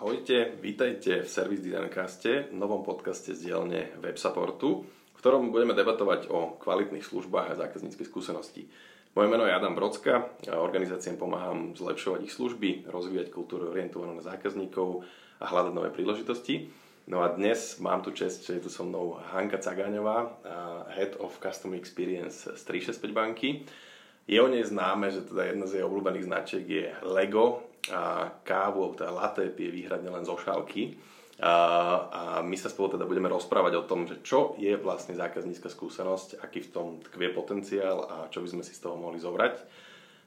Ahojte, vítajte v Service Designcaste, novom podcaste z dielne WebSupportu, v ktorom budeme debatovať o kvalitných službách a zákazníckej skúsenosti. Moje meno je Adam Brocka a organizáciám pomáham zlepšovať ich služby, rozvíjať kultúru orientovanú na zákazníkov a hľadať nové príležitosti. No a dnes mám tu čest, že je tu so mnou Hanka Cagáňová, Head of Customer Experience z 365 banky. Je o nej známe, že teda jedna z jej obľúbených značiek je Lego, a kávu, teda latte pije výhradne len zo šálky. A, a my sa spolu teda budeme rozprávať o tom, že čo je vlastne zákaznícka skúsenosť, aký v tom tkvie potenciál a čo by sme si z toho mohli zobrať.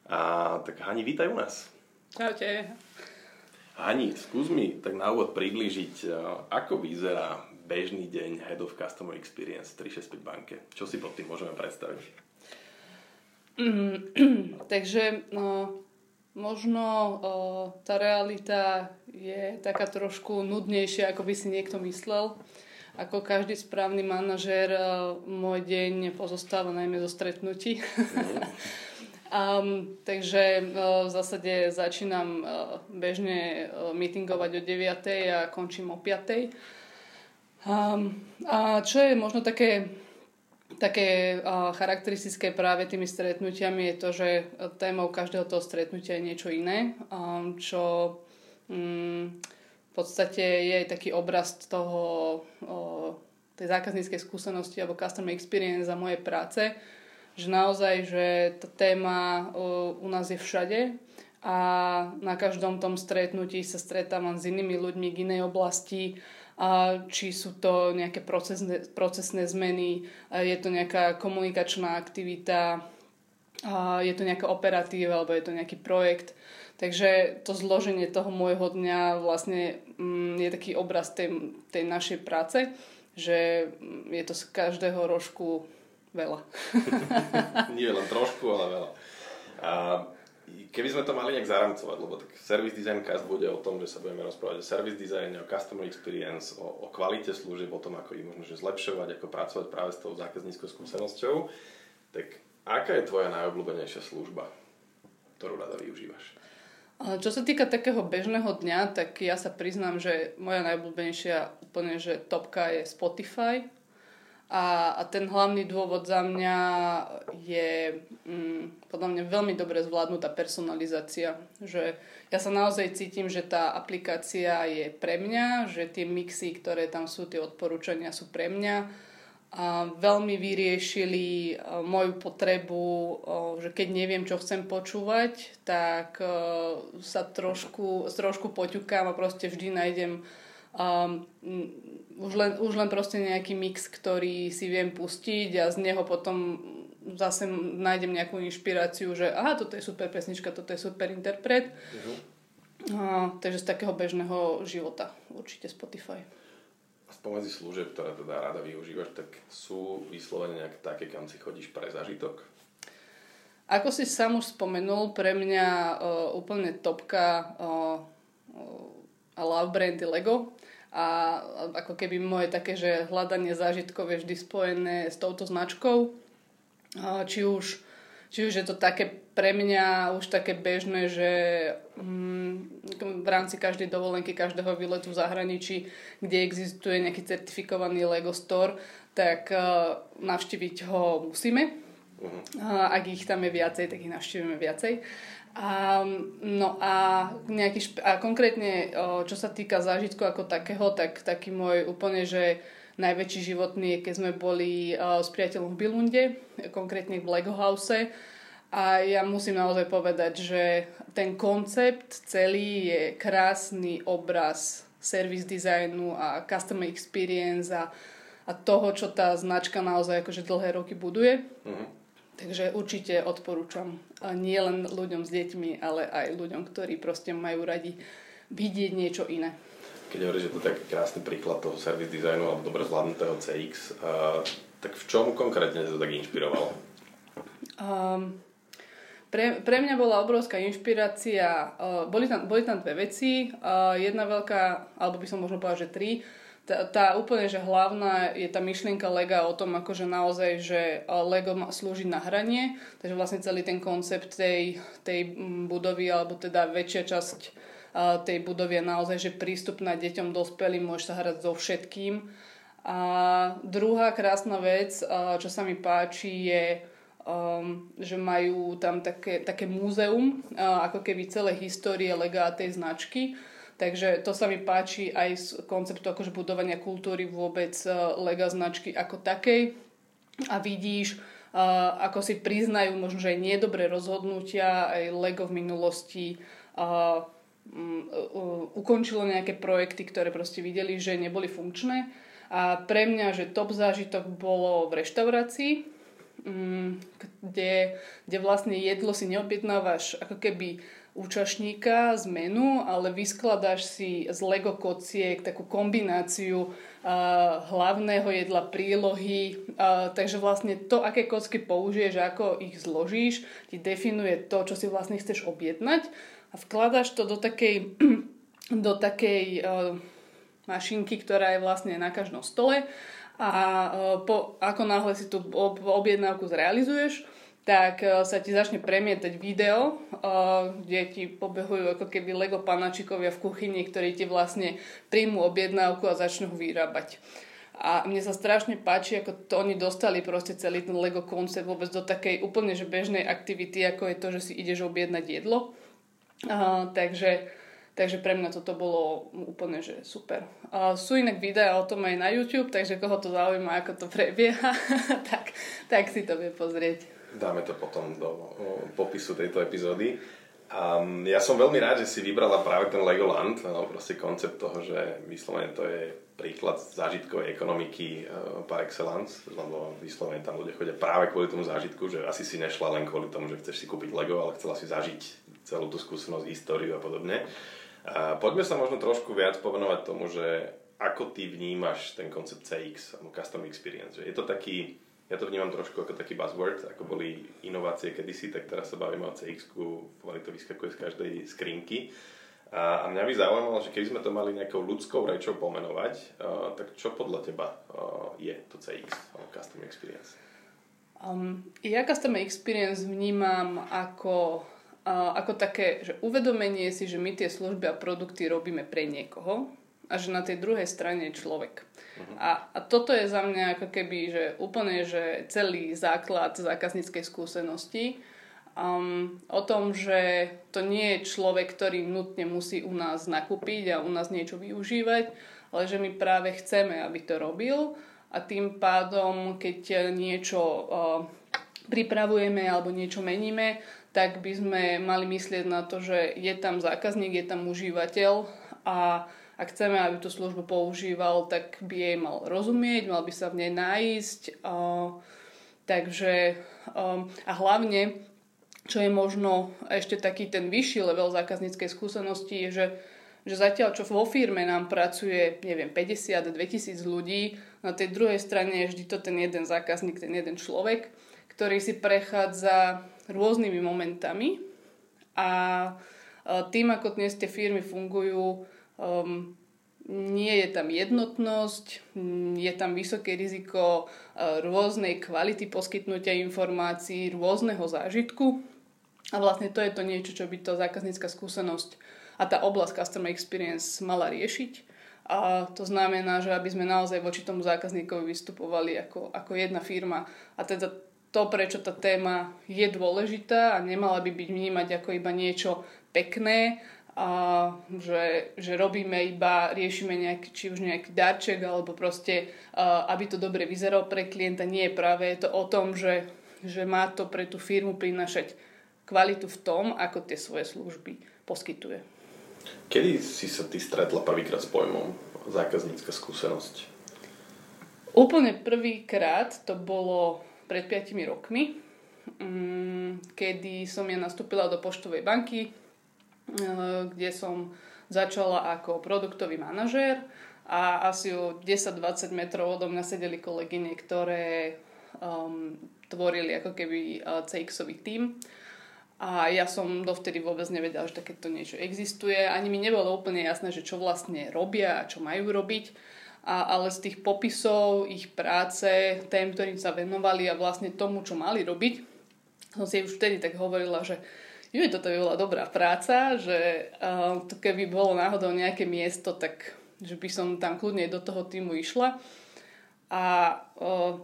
A tak Hani, vítaj u nás. Čaute. Hani, skús mi tak na úvod priblížiť, ako vyzerá bežný deň Head of Customer Experience 365 banke. Čo si pod tým môžeme predstaviť? Mm, takže no, Možno o, tá realita je taká trošku nudnejšia, ako by si niekto myslel. Ako každý správny manažér, môj deň pozostáva najmä zo stretnutí. um, takže o, v zásade začínam o, bežne o, meetingovať o 9. a končím o 5. Um, a čo je možno také také charakteristické práve tými stretnutiami je to, že témou každého toho stretnutia je niečo iné, čo mm, v podstate je aj taký obraz toho, tej zákazníckej skúsenosti alebo customer experience za mojej práce, že naozaj, že tá téma u nás je všade a na každom tom stretnutí sa stretávam s inými ľuďmi k inej oblasti, a či sú to nejaké procesné, procesné zmeny, je to nejaká komunikačná aktivita, a je to nejaká operatíva alebo je to nejaký projekt. Takže to zloženie toho môjho dňa vlastne mm, je taký obraz tej, tej našej práce, že je to z každého rožku veľa. Nie len trošku, ale veľa. A Keby sme to mali nejak zaramcovať, lebo tak Service Design Cast bude o tom, že sa budeme rozprávať o service design, o customer experience, o, o kvalite služieb, o tom, ako ich možno zlepšovať, ako pracovať práve s tou zákazníckou skúsenosťou. Tak aká je tvoja najobľúbenejšia služba, ktorú rada využívaš? Čo sa týka takého bežného dňa, tak ja sa priznám, že moja najobľúbenejšia úplne, že topka je Spotify a, a ten hlavný dôvod za mňa je mm, podľa mňa veľmi dobre zvládnutá personalizácia. Že ja sa naozaj cítim, že tá aplikácia je pre mňa, že tie mixy, ktoré tam sú, tie odporúčania sú pre mňa. A veľmi vyriešili moju potrebu, že keď neviem, čo chcem počúvať, tak sa trošku, trošku poťukám a proste vždy nájdem um, už len, už len proste nejaký mix, ktorý si viem pustiť a z neho potom zase nájdem nejakú inšpiráciu, že aha, toto je super pesnička, toto je super interpret. Uh-huh. A, takže z takého bežného života určite Spotify. A spomedzi služieb, ktoré teda rada využívaš, tak sú vyslovene nejaké také, kam si chodíš pre zážitok? Ako si sám už spomenul, pre mňa uh, úplne topka uh, uh, a love brand je Lego a ako keby moje také, že hľadanie zážitkov je vždy spojené s touto značkou. Či už, či už je to také pre mňa už také bežné, že mm, v rámci každej dovolenky, každého výletu v zahraničí, kde existuje nejaký certifikovaný Lego Store, tak uh, navštíviť ho musíme. Uh-huh. Ak ich tam je viacej, tak ich navštívime viacej. A, no a, nejaký špe- a konkrétne, čo sa týka zážitku ako takého, tak taký môj úplne, že najväčší životný keď sme boli s priateľom v Bilunde, konkrétne v Lego House. A ja musím naozaj povedať, že ten koncept celý je krásny obraz service designu a customer experience a, a toho, čo tá značka naozaj akože dlhé roky buduje. Uh-huh. Takže určite odporúčam nie len ľuďom s deťmi, ale aj ľuďom, ktorí proste majú radi vidieť niečo iné. keď hovoríš, že to je taký krásny príklad toho service designu alebo dobre zvládnutého CX, uh, tak v čom konkrétne to tak inšpirovalo? Um, pre, pre mňa bola obrovská inšpirácia. Uh, boli, tam, boli tam dve veci. Uh, jedna veľká, alebo by som možno povedala, že tri tá, tá úplne, že hlavná je tá myšlienka Lega o tom, akože naozaj, že Lego má slúžiť na hranie, takže vlastne celý ten koncept tej, tej mm, budovy, alebo teda väčšia časť tej budovy je naozaj, že prístupná deťom, dospelým, môže sa hrať so všetkým. A druhá krásna vec, čo sa mi páči, je, um, že majú tam také, také múzeum, ako keby celé histórie Lega a tej značky, Takže to sa mi páči aj z konceptu akože budovania kultúry vôbec e, lega značky ako takej. A vidíš, uh, ako si priznajú možno, že aj nedobré rozhodnutia, aj Lego v minulosti uh, ukončilo nejaké projekty, ktoré proste videli, že neboli funkčné. A pre mňa, že top zážitok bolo v reštaurácii, kde, kde vlastne jedlo si neobjednávaš ako keby účašníka z menu, ale vyskladáš si z Lego kociek takú kombináciu uh, hlavného jedla, prílohy. Uh, takže vlastne to, aké kocky použiješ, ako ich zložíš, ti definuje to, čo si vlastne chceš objednať a vkladáš to do takej, do takej uh, mašinky, ktorá je vlastne na každom stole a po, ako náhle si tú objednávku zrealizuješ, tak uh, sa ti začne premietať video, uh, kde ti pobehujú ako keby Lego panačikovia v kuchyni, ktorí ti vlastne príjmu objednávku a začnú ho vyrábať. A mne sa strašne páči, ako to oni dostali proste celý ten Lego koncept vôbec do takej úplne že bežnej aktivity, ako je to, že si ideš objednať jedlo. Uh, takže, takže pre mňa toto bolo úplne že super. Uh, sú inak videá o tom aj na YouTube, takže koho to zaujíma, ako to prebieha, tak, tak si to vie pozrieť. Dáme to potom do popisu tejto epizódy. Um, ja som veľmi rád, že si vybrala práve ten Legoland, no, proste koncept toho, že vyslovene to je príklad zážitkovej ekonomiky uh, par excellence, lebo vyslovene tam ľudia chodia práve kvôli tomu zážitku, že asi si nešla len kvôli tomu, že chceš si kúpiť Lego, ale chcela si zažiť celú tú skúsenosť, históriu a podobne. Uh, poďme sa možno trošku viac povenovať tomu, že ako ty vnímaš ten koncept CX, alebo Custom Experience. Že je to taký ja to vnímam trošku ako taký buzzword, ako boli inovácie kedysi, tak teraz sa bavíme o CX-ku, pomaly to vyskakuje z každej skrinky. A, a mňa by zaujímalo, že keby sme to mali nejakou ľudskou rečou pomenovať, uh, tak čo podľa teba uh, je to CX, uh, Customer Experience? Um, ja Customer Experience vnímam ako, uh, ako také, že uvedomenie si, že my tie služby a produkty robíme pre niekoho a že na tej druhej strane je človek. Uh-huh. A, a toto je za mňa ako keby, že úplne, že celý základ zákazníckej skúsenosti um, o tom, že to nie je človek, ktorý nutne musí u nás nakúpiť a u nás niečo využívať, ale že my práve chceme, aby to robil a tým pádom, keď niečo uh, pripravujeme alebo niečo meníme, tak by sme mali myslieť na to, že je tam zákazník, je tam užívateľ a ak chceme, aby tú službu používal, tak by jej mal rozumieť, mal by sa v nej nájsť. Takže um, a hlavne, čo je možno ešte taký ten vyšší level zákazníckej skúsenosti, je, že, že zatiaľ, čo vo firme nám pracuje, neviem, 50-2000 ľudí, na tej druhej strane je vždy to ten jeden zákazník, ten jeden človek, ktorý si prechádza rôznymi momentami a tým, ako dnes tie firmy fungujú, Um, nie je tam jednotnosť, je tam vysoké riziko uh, rôznej kvality poskytnutia informácií, rôzneho zážitku. A vlastne to je to niečo, čo by to zákaznícka skúsenosť a tá oblasť Customer Experience mala riešiť. A to znamená, že aby sme naozaj voči tomu zákazníkovi vystupovali ako, ako jedna firma. A teda to, prečo tá téma je dôležitá a nemala by byť vnímať ako iba niečo pekné, a že, že robíme iba, riešime nejaký, či už nejaký darček alebo proste, aby to dobre vyzeralo pre klienta. Nie je práve je to o tom, že, že má to pre tú firmu prinašať kvalitu v tom, ako tie svoje služby poskytuje. Kedy si sa ty stretla prvýkrát s pojmom zákaznícka skúsenosť? Úplne prvýkrát to bolo pred 5 rokmi, mm, kedy som ja nastúpila do poštovej banky, kde som začala ako produktový manažér a asi o 10-20 metrov odo mňa sedeli kolegyne, ktoré um, tvorili ako keby uh, CX-ový tím. A ja som dovtedy vôbec nevedela, že takéto niečo existuje. Ani mi nebolo úplne jasné, že čo vlastne robia a čo majú robiť. A, ale z tých popisov ich práce, tém, ktorým sa venovali a vlastne tomu, čo mali robiť, som si už vtedy tak hovorila, že je toto by bola dobrá práca, že uh, to keby bolo náhodou nejaké miesto, tak že by som tam kľudne do toho týmu išla. A uh,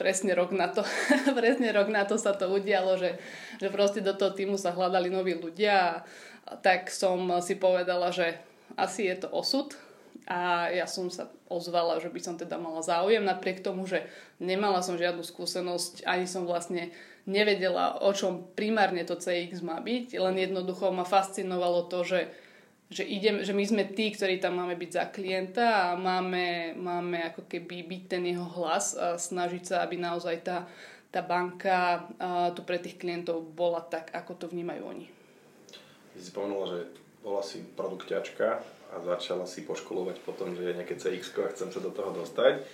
presne rok na to, presne rok na to sa to udialo, že, že proste do toho týmu sa hľadali noví ľudia a tak som si povedala, že asi je to osud a ja som sa ozvala, že by som teda mala záujem napriek tomu, že nemala som žiadnu skúsenosť, ani som vlastne nevedela, o čom primárne to CX má byť, len jednoducho ma fascinovalo to, že že, idem, že my sme tí, ktorí tam máme byť za klienta a máme, máme ako keby byť ten jeho hlas a snažiť sa, aby naozaj tá, tá banka a, tu pre tých klientov bola tak, ako to vnímajú oni. Ty si spomenula, že bola si produkťačka a začala si poškolovať potom, že je nejaké CX a chcem sa do toho dostať.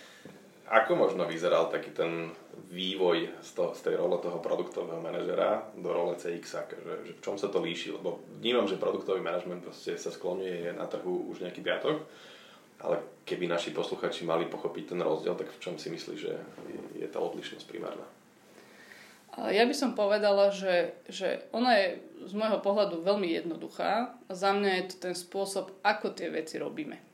Ako možno vyzeral taký ten vývoj z, to, z tej role toho produktového manažera do role CX, že, že v čom sa to líši? Lebo vnímam, že produktový manažment proste sa skloňuje na trhu už nejaký piatok, ale keby naši posluchači mali pochopiť ten rozdiel, tak v čom si myslíš, že je, je tá odlišnosť primárna? Ja by som povedala, že, že ona je z môjho pohľadu veľmi jednoduchá. Za mňa je to ten spôsob, ako tie veci robíme.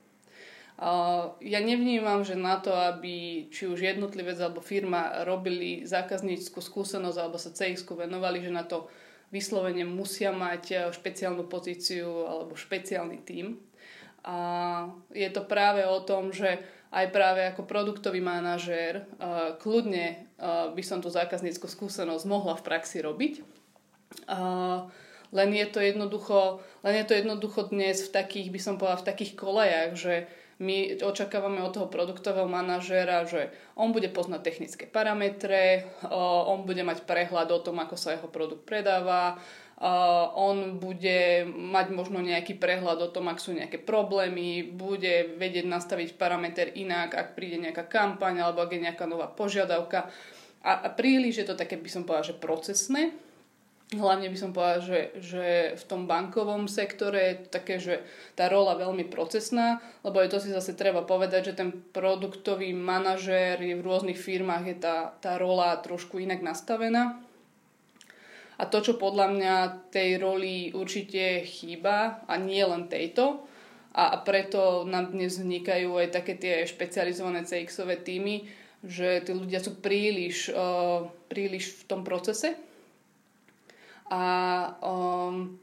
Ja nevnímam, že na to, aby či už jednotlivec alebo firma robili zákazníckú skúsenosť alebo sa cx venovali, že na to vyslovene musia mať e, špeciálnu pozíciu alebo špeciálny tím. A je to práve o tom, že aj práve ako produktový manažér e, kľudne e, by som tú zákazníckú skúsenosť mohla v praxi robiť. Len je to jednoducho, len je to jednoducho dnes v takých, by som povedala, v takých kolejach, že my očakávame od toho produktového manažéra, že on bude poznať technické parametre, on bude mať prehľad o tom, ako sa jeho produkt predáva, on bude mať možno nejaký prehľad o tom, ak sú nejaké problémy, bude vedieť nastaviť parameter inak, ak príde nejaká kampaň alebo ak je nejaká nová požiadavka. A, príliš je to také, by som povedala, že procesné, Hlavne by som povedala, že, že v tom bankovom sektore je také, že tá rola veľmi procesná, lebo je to si zase treba povedať, že ten produktový manažér je v rôznych firmách, je tá, tá rola trošku inak nastavená. A to, čo podľa mňa tej roli určite chýba, a nie len tejto, a preto nám dnes vznikajú aj také tie špecializované CX-ové týmy, že tí ľudia sú príliš, uh, príliš v tom procese, a um,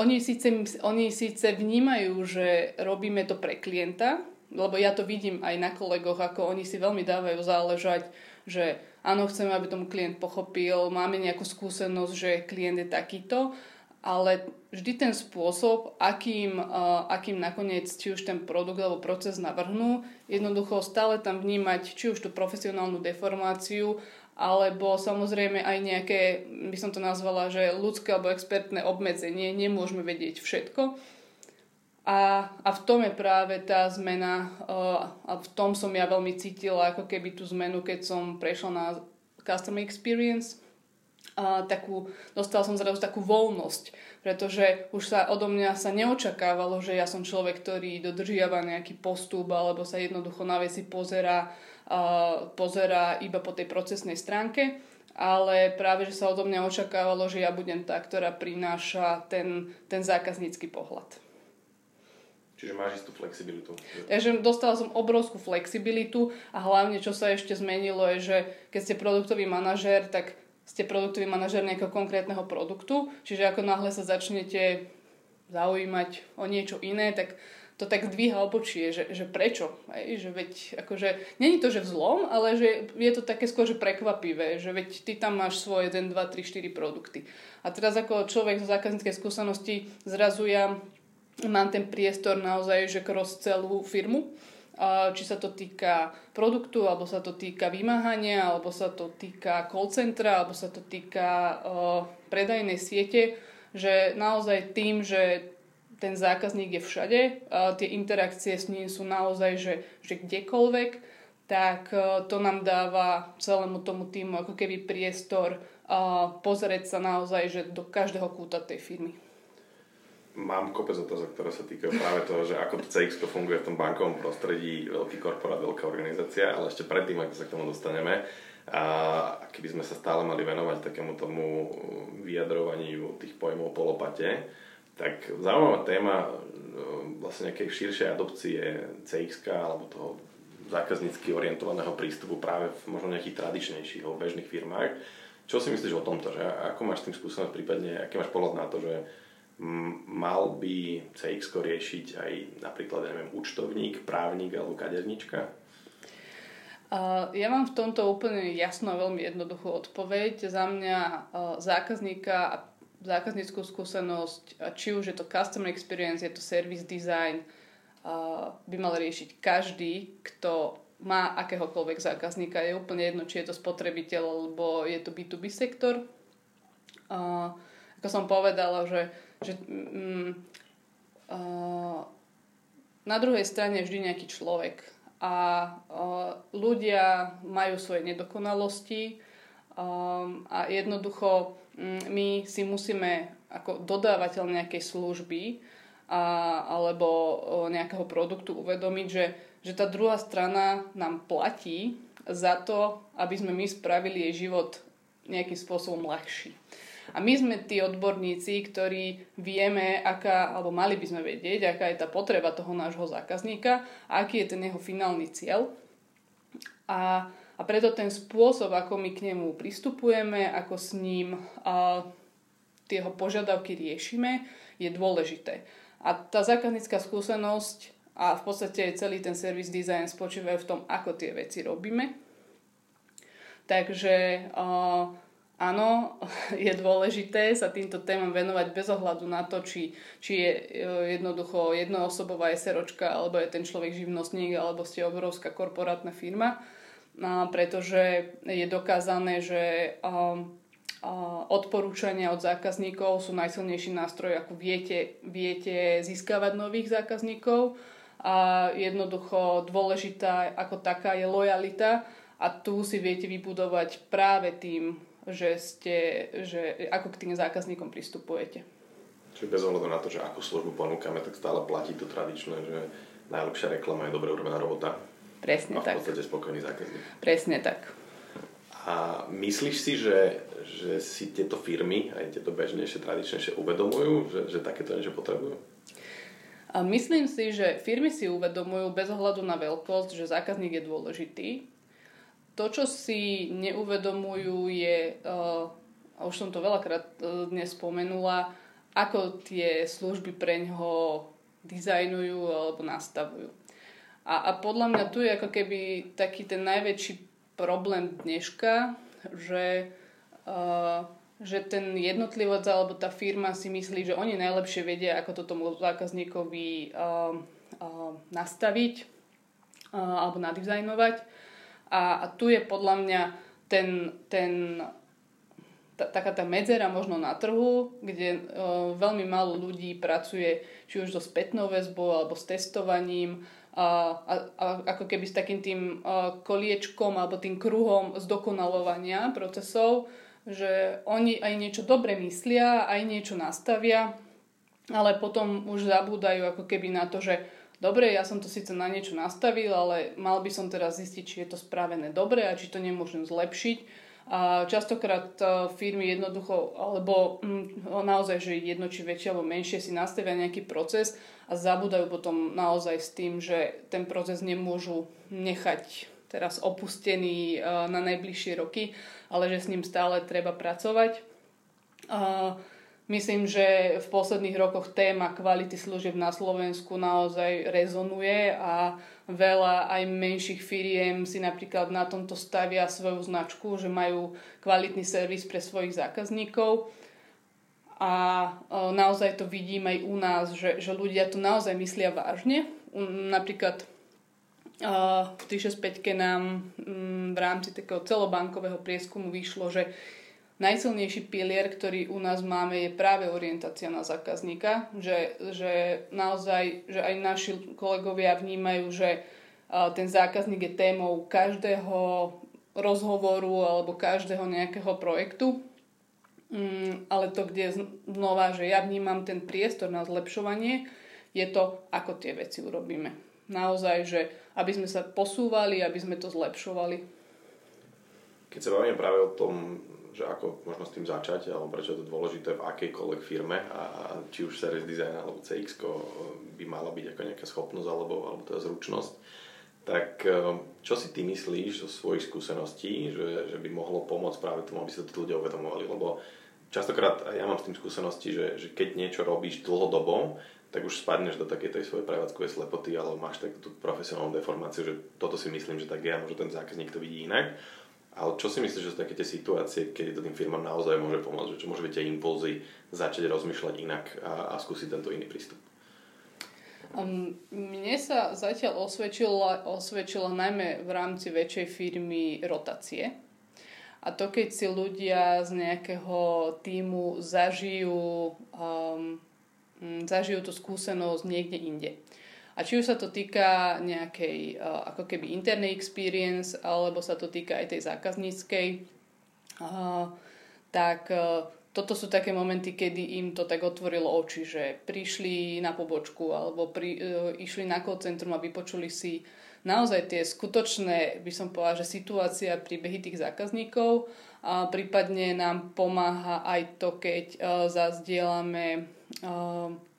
oni, síce, oni síce vnímajú, že robíme to pre klienta, lebo ja to vidím aj na kolegoch, ako oni si veľmi dávajú záležať, že áno, chceme, aby tomu klient pochopil, máme nejakú skúsenosť, že klient je takýto, ale vždy ten spôsob, akým, uh, akým nakoniec či už ten produkt alebo proces navrhnú, jednoducho stále tam vnímať či už tú profesionálnu deformáciu alebo samozrejme aj nejaké, by som to nazvala, že ľudské alebo expertné obmedzenie, nemôžeme vedieť všetko. A, a v tom je práve tá zmena, uh, a v tom som ja veľmi cítila ako keby tú zmenu, keď som prešla na Customer Experience, a takú, dostala som zrazu takú voľnosť, pretože už sa odo mňa sa neočakávalo, že ja som človek, ktorý dodržiava nejaký postup alebo sa jednoducho na veci pozera pozera iba po tej procesnej stránke, ale práve, že sa odo mňa očakávalo, že ja budem tá, ktorá prináša ten, ten zákaznícky pohľad. Čiže máš istú flexibilitu. Takže dostala som obrovskú flexibilitu a hlavne, čo sa ešte zmenilo, je, že keď ste produktový manažér, tak ste produktový manažér nejakého konkrétneho produktu, čiže ako náhle sa začnete zaujímať o niečo iné, tak to tak zdvíha obočie, že, že prečo. Hej? Že veď, akože, není to, že vzlom, ale že je to také skôr, že prekvapivé, že veď ty tam máš svoje 1, 2, 3, 4 produkty. A teraz ako človek z zákazníckej skúsenosti zrazu ja mám ten priestor naozaj, že cross celú firmu, či sa to týka produktu, alebo sa to týka vymáhania, alebo sa to týka call centra, alebo sa to týka uh, predajnej siete, že naozaj tým, že ten zákazník je všade, tie interakcie s ním sú naozaj, že, že kdekoľvek, tak to nám dáva celému tomu týmu ako keby priestor pozrieť sa naozaj že do každého kúta tej firmy. Mám kopec otázok, ktoré sa týkajú práve toho, že ako CX funguje v tom bankovom prostredí, veľký korporát, veľká organizácia, ale ešte predtým, ako sa k tomu dostaneme, a keby sme sa stále mali venovať takému tomu vyjadrovaniu tých pojmov po lopate, tak zaujímavá téma vlastne nejakej širšej adopcie CX alebo toho zákaznícky orientovaného prístupu práve v možno nejakých tradičnejších alebo bežných firmách. Čo si myslíš o tomto? Že ako máš tým skúsenosť, prípadne aký máš pohľad na to, že mal by CX riešiť aj napríklad, ja neviem, účtovník, právnik alebo kadernička? Ja mám v tomto úplne jasnú a veľmi jednoduchú odpoveď. Za mňa uh, zákazníka a zákazníckú skúsenosť, či už je to customer experience, je to service design, by mal riešiť každý, kto má akéhokoľvek zákazníka. Je úplne jedno, či je to spotrebiteľ, alebo je to B2B sektor. Ako som povedala, že že mm, na druhej strane je vždy nejaký človek a ľudia majú svoje nedokonalosti a jednoducho my si musíme ako dodávateľ nejakej služby a, alebo nejakého produktu uvedomiť, že, že tá druhá strana nám platí za to, aby sme my spravili jej život nejakým spôsobom ľahší. A my sme tí odborníci, ktorí vieme, aká, alebo mali by sme vedieť, aká je tá potreba toho nášho zákazníka a aký je ten jeho finálny cieľ. A, a preto ten spôsob, ako my k nemu pristupujeme, ako s ním tie jeho požiadavky riešime, je dôležité. A tá zákaznícka skúsenosť a v podstate celý ten service design spočívajú v tom, ako tie veci robíme. Takže uh, áno, je dôležité sa týmto témam venovať bez ohľadu na to, či, či je e, jednoducho jednoosobová SROčka, alebo je ten človek živnostník, alebo ste obrovská korporátna firma, pretože je dokázané, že odporúčania od zákazníkov sú najsilnejší nástroj, ako viete, viete získavať nových zákazníkov a jednoducho dôležitá ako taká je lojalita a tu si viete vybudovať práve tým že ste, že ako k tým zákazníkom pristupujete. Čiže bez ohľadu na to, že akú službu ponúkame, tak stále platí to tradičné, že najlepšia reklama je dobre urobená robota. Presne a v tak. v podstate spokojný zákazník. Presne tak. A myslíš si, že, že si tieto firmy, aj tieto bežnejšie, tradičnejšie uvedomujú, že, že takéto niečo potrebujú? A myslím si, že firmy si uvedomujú bez ohľadu na veľkosť, že zákazník je dôležitý to, čo si neuvedomujú, je, uh, a už som to veľakrát uh, dnes spomenula, ako tie služby pre ňoho dizajnujú alebo nastavujú. A, a podľa mňa tu je ako keby taký ten najväčší problém dneška, že, uh, že ten jednotlivec alebo tá firma si myslí, že oni najlepšie vedia, ako to tomu zákazníkovi uh, uh, nastaviť uh, alebo nadizajnovať. A, a tu je podľa mňa ten, ten t- taká tá medzera možno na trhu, kde e, veľmi málo ľudí pracuje či už so spätnou väzbou alebo s testovaním a, a, ako keby s takým tým koliečkom alebo tým kruhom zdokonalovania procesov, že oni aj niečo dobre myslia, aj niečo nastavia, ale potom už zabúdajú ako keby na to, že dobre, ja som to síce na niečo nastavil, ale mal by som teraz zistiť, či je to spravené dobre a či to nemôžem zlepšiť. A častokrát e, firmy jednoducho, alebo mm, naozaj, že jedno či väčšie alebo menšie si nastavia nejaký proces a zabúdajú potom naozaj s tým, že ten proces nemôžu nechať teraz opustený e, na najbližšie roky, ale že s ním stále treba pracovať. Myslím, že v posledných rokoch téma kvality služieb na Slovensku naozaj rezonuje a veľa aj menších firiem si napríklad na tomto stavia svoju značku, že majú kvalitný servis pre svojich zákazníkov. A e, naozaj to vidím aj u nás, že, že ľudia to naozaj myslia vážne. Napríklad e, v 365 nám v rámci takého celobankového prieskumu vyšlo, že najsilnejší pilier, ktorý u nás máme, je práve orientácia na zákazníka, že, že naozaj, že aj naši kolegovia vnímajú, že ten zákazník je témou každého rozhovoru alebo každého nejakého projektu. Mm, ale to, kde znova, že ja vnímam ten priestor na zlepšovanie, je to, ako tie veci urobíme. Naozaj, že aby sme sa posúvali, aby sme to zlepšovali. Keď sa bavíme práve o tom, že ako možno s tým začať, alebo prečo je to dôležité v akejkoľvek firme a či už service design alebo CX by mala byť ako nejaká schopnosť alebo, alebo teda zručnosť, tak eh, čo si ty myslíš zo svojich skúseností, že, že by mohlo pomôcť práve tomu, aby sa tí ľudia uvedomovali? Lebo častokrát ja mám s tým skúsenosti, že, že keď niečo robíš dlhodobo, tak už spadneš do takej tej svojej prevádzkovej slepoty, alebo máš takú tú profesionálnu deformáciu, že toto si myslím, že tak je a možno ten zákazník to vidí inak. Ale čo si myslíš, že sú také tie situácie, kedy to tým firmám naozaj môže pomôcť? Že čo môže byť tie impulzy začať rozmýšľať inak a, a skúsiť tento iný prístup? Um, mne sa zatiaľ osvedčila, osvedčila najmä v rámci väčšej firmy rotácie. A to, keď si ľudia z nejakého týmu zažijú, um, zažijú tú skúsenosť niekde inde. A či už sa to týka nejakej uh, ako keby internej experience, alebo sa to týka aj tej zákazníckej, uh, tak uh, toto sú také momenty, kedy im to tak otvorilo oči, že prišli na pobočku alebo pri, išli na call centrum a vypočuli si naozaj tie skutočné, by som povedala, že situácia príbehy tých zákazníkov. A prípadne nám pomáha aj to, keď zazdielame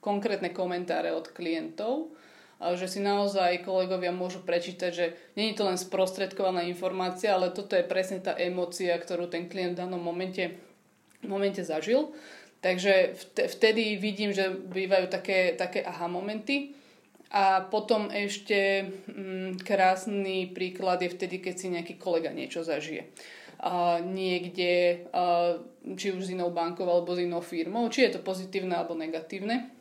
konkrétne komentáre od klientov, že si naozaj kolegovia môžu prečítať, že je to len sprostredkovaná informácia, ale toto je presne tá emócia, ktorú ten klient v danom momente momente zažil. Takže vtedy vidím, že bývajú také, také aha momenty. A potom ešte mm, krásny príklad je vtedy, keď si nejaký kolega niečo zažije. A niekde, a, či už s inou bankou alebo s inou firmou, či je to pozitívne alebo negatívne.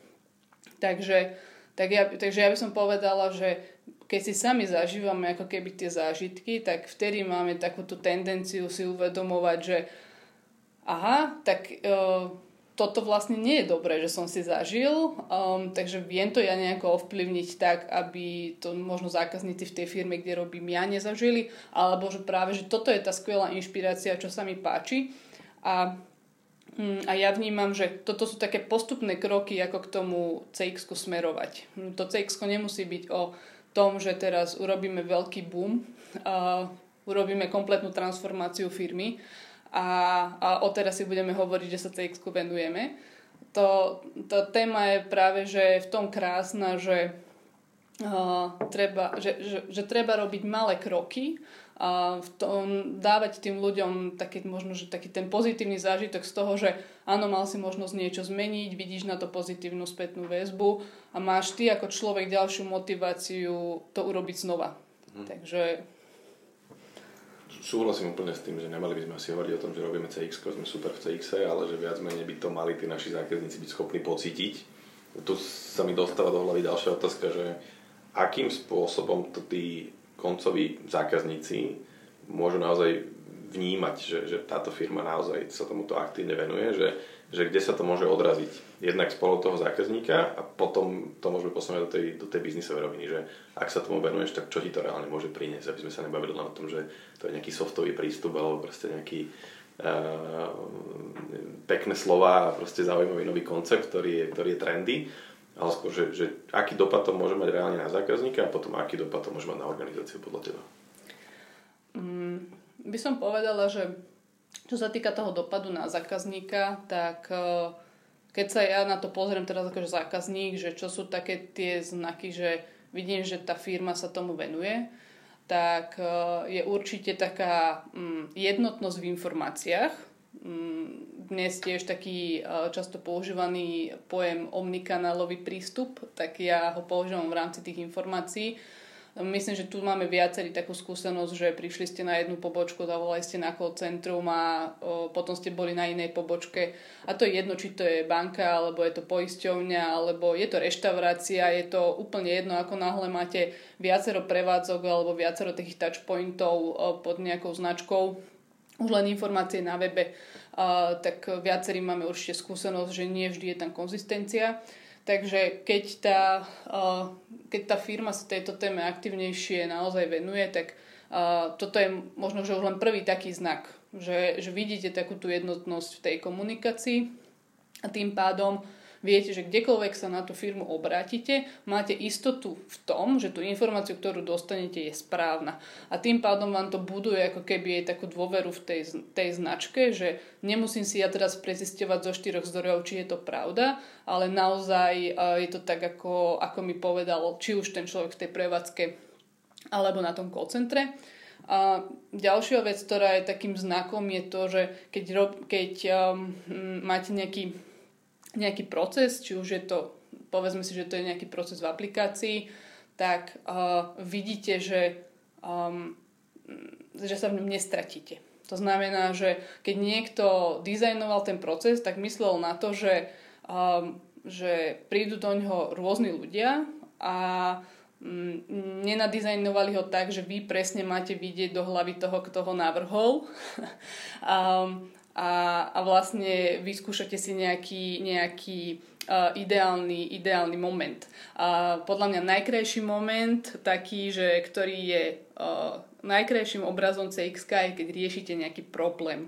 Takže, tak ja, takže ja by som povedala, že keď si sami zažívame ako keby tie zážitky, tak vtedy máme takúto tendenciu si uvedomovať, že aha, tak uh, toto vlastne nie je dobré, že som si zažil, um, takže viem to ja nejako ovplyvniť tak, aby to možno zákazníci v tej firme, kde robím ja, nezažili, alebo že práve, že toto je tá skvelá inšpirácia, čo sa mi páči. A, a ja vnímam, že toto sú také postupné kroky, ako k tomu CX smerovať. To CX nemusí byť o tom, že teraz urobíme veľký boom, uh, urobíme kompletnú transformáciu firmy, a, a odteraz si budeme hovoriť, že sa CX venujeme. To, to téma je práve, že v tom krásna, že, uh, treba, že, že, že treba robiť malé kroky a v tom dávať tým ľuďom taký, možno, že taký ten pozitívny zážitok z toho, že áno, mal si možnosť niečo zmeniť, vidíš na to pozitívnu spätnú väzbu a máš ty ako človek ďalšiu motiváciu to urobiť znova. Hm. Takže súhlasím úplne s tým, že nemali by sme asi hovoriť o tom, že robíme CX, sme super v CX, ale že viac menej by to mali tí naši zákazníci byť schopní pocítiť. Tu sa mi dostáva do hlavy ďalšia otázka, že akým spôsobom to tí koncoví zákazníci môžu naozaj vnímať, že, že táto firma naozaj sa tomuto aktívne venuje, že že kde sa to môže odraziť. Jednak spolu toho zákazníka a potom to môžeme posunúť do tej, do tej biznisovej roviny, že ak sa tomu venuješ, tak čo ti to reálne môže priniesť, aby sme sa nebavili len o tom, že to je nejaký softový prístup alebo proste nejaký uh, pekné slova a proste zaujímavý nový koncept, ktorý je, ktorý je trendy, ale skôr, že, že aký dopad to môže mať reálne na zákazníka a potom aký dopad to môže mať na organizáciu podľa teba. Mm, by som povedala, že čo sa týka toho dopadu na zákazníka, tak e, keď sa ja na to pozriem teraz akože zákazník, že čo sú také tie znaky, že vidím, že tá firma sa tomu venuje, tak e, je určite taká mm, jednotnosť v informáciách. Mm, dnes tiež taký e, často používaný pojem omnikanálový prístup, tak ja ho používam v rámci tých informácií Myslím, že tu máme viacerí takú skúsenosť, že prišli ste na jednu pobočku, zavolali ste na call centrum a o, potom ste boli na inej pobočke. A to je jedno, či to je banka, alebo je to poisťovňa, alebo je to reštaurácia, je to úplne jedno, ako náhle máte viacero prevádzok alebo viacero takých touchpointov pod nejakou značkou, už len informácie na webe, uh, tak viacerí máme určite skúsenosť, že nie vždy je tam konzistencia. Takže keď tá, uh, keď tá firma sa tejto téme aktivnejšie naozaj venuje, tak uh, toto je možno, že už len prvý taký znak, že, že vidíte takú tú jednotnosť v tej komunikácii a tým pádom viete, že kdekoľvek sa na tú firmu obrátite, máte istotu v tom, že tú informáciu, ktorú dostanete, je správna. A tým pádom vám to buduje ako keby aj takú dôveru v tej, tej značke, že nemusím si ja teraz prezisťovať zo štyroch zdrojov, či je to pravda, ale naozaj e, je to tak, ako, ako mi povedal, či už ten človek v tej prevádzke alebo na tom call centre. A ďalšia vec, ktorá je takým znakom, je to, že keď, rob, keď um, máte nejaký nejaký proces, či už je to, povedzme si, že to je nejaký proces v aplikácii, tak uh, vidíte, že, um, že sa v ňom nestratíte. To znamená, že keď niekto dizajnoval ten proces, tak myslel na to, že, um, že prídu do ňoho rôzni ľudia a um, nenadizajnovali ho tak, že vy presne máte vidieť do hlavy toho, kto ho navrhol. um, a, a vlastne vyskúšate si nejaký, nejaký uh, ideálny, ideálny moment. A podľa mňa najkrajší moment, taký, že, ktorý je uh, najkrajším obrazom CX, je keď riešite nejaký problém.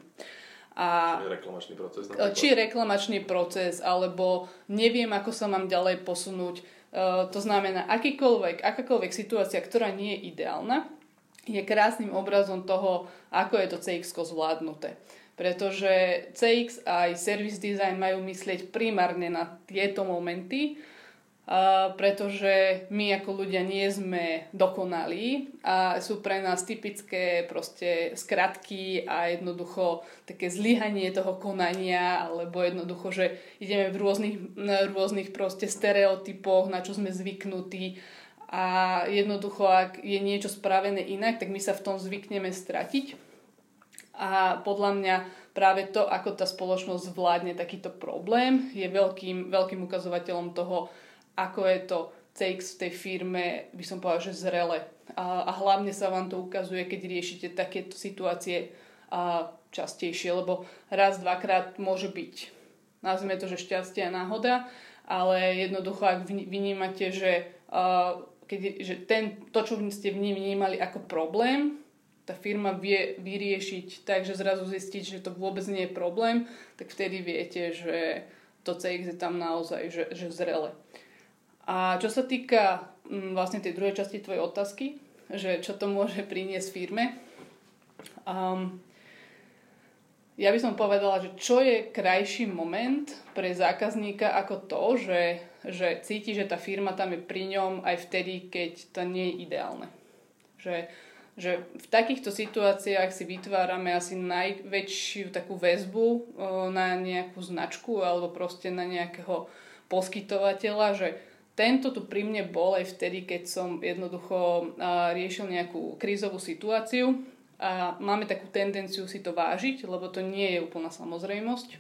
A či reklamačný proces? Napríklad. Či reklamačný proces, alebo neviem, ako sa mám ďalej posunúť. Uh, to znamená, akýkoľvek, akákoľvek situácia, ktorá nie je ideálna, je krásnym obrazom toho, ako je to CX zvládnuté pretože CX aj service design majú myslieť primárne na tieto momenty, pretože my ako ľudia nie sme dokonalí a sú pre nás typické proste skratky a jednoducho také zlyhanie toho konania alebo jednoducho, že ideme v rôznych, rôznych proste stereotypoch, na čo sme zvyknutí. A jednoducho, ak je niečo spravené inak, tak my sa v tom zvykneme stratiť a podľa mňa práve to, ako tá spoločnosť zvládne takýto problém, je veľkým, veľkým ukazovateľom toho, ako je to CX v tej firme, by som povedala, že zrele. A, a hlavne sa vám to ukazuje, keď riešite takéto situácie a častejšie, lebo raz, dvakrát môže byť, nazvime to, že šťastie a náhoda, ale jednoducho, ak vnímate, že, uh, keď, že ten, to, čo ste vnímali ako problém, tá firma vie vyriešiť tak, že zrazu zistiť, že to vôbec nie je problém, tak vtedy viete, že to CX je tam naozaj že, že zrele. A čo sa týka m, mm, vlastne tej druhej časti tvojej otázky, že čo to môže priniesť firme, um, ja by som povedala, že čo je krajší moment pre zákazníka ako to, že, že cíti, že tá firma tam je pri ňom aj vtedy, keď to nie je ideálne. Že že v takýchto situáciách si vytvárame asi najväčšiu takú väzbu na nejakú značku alebo proste na nejakého poskytovateľa, že tento tu pri mne bol aj vtedy, keď som jednoducho riešil nejakú krízovú situáciu a máme takú tendenciu si to vážiť, lebo to nie je úplná samozrejmosť.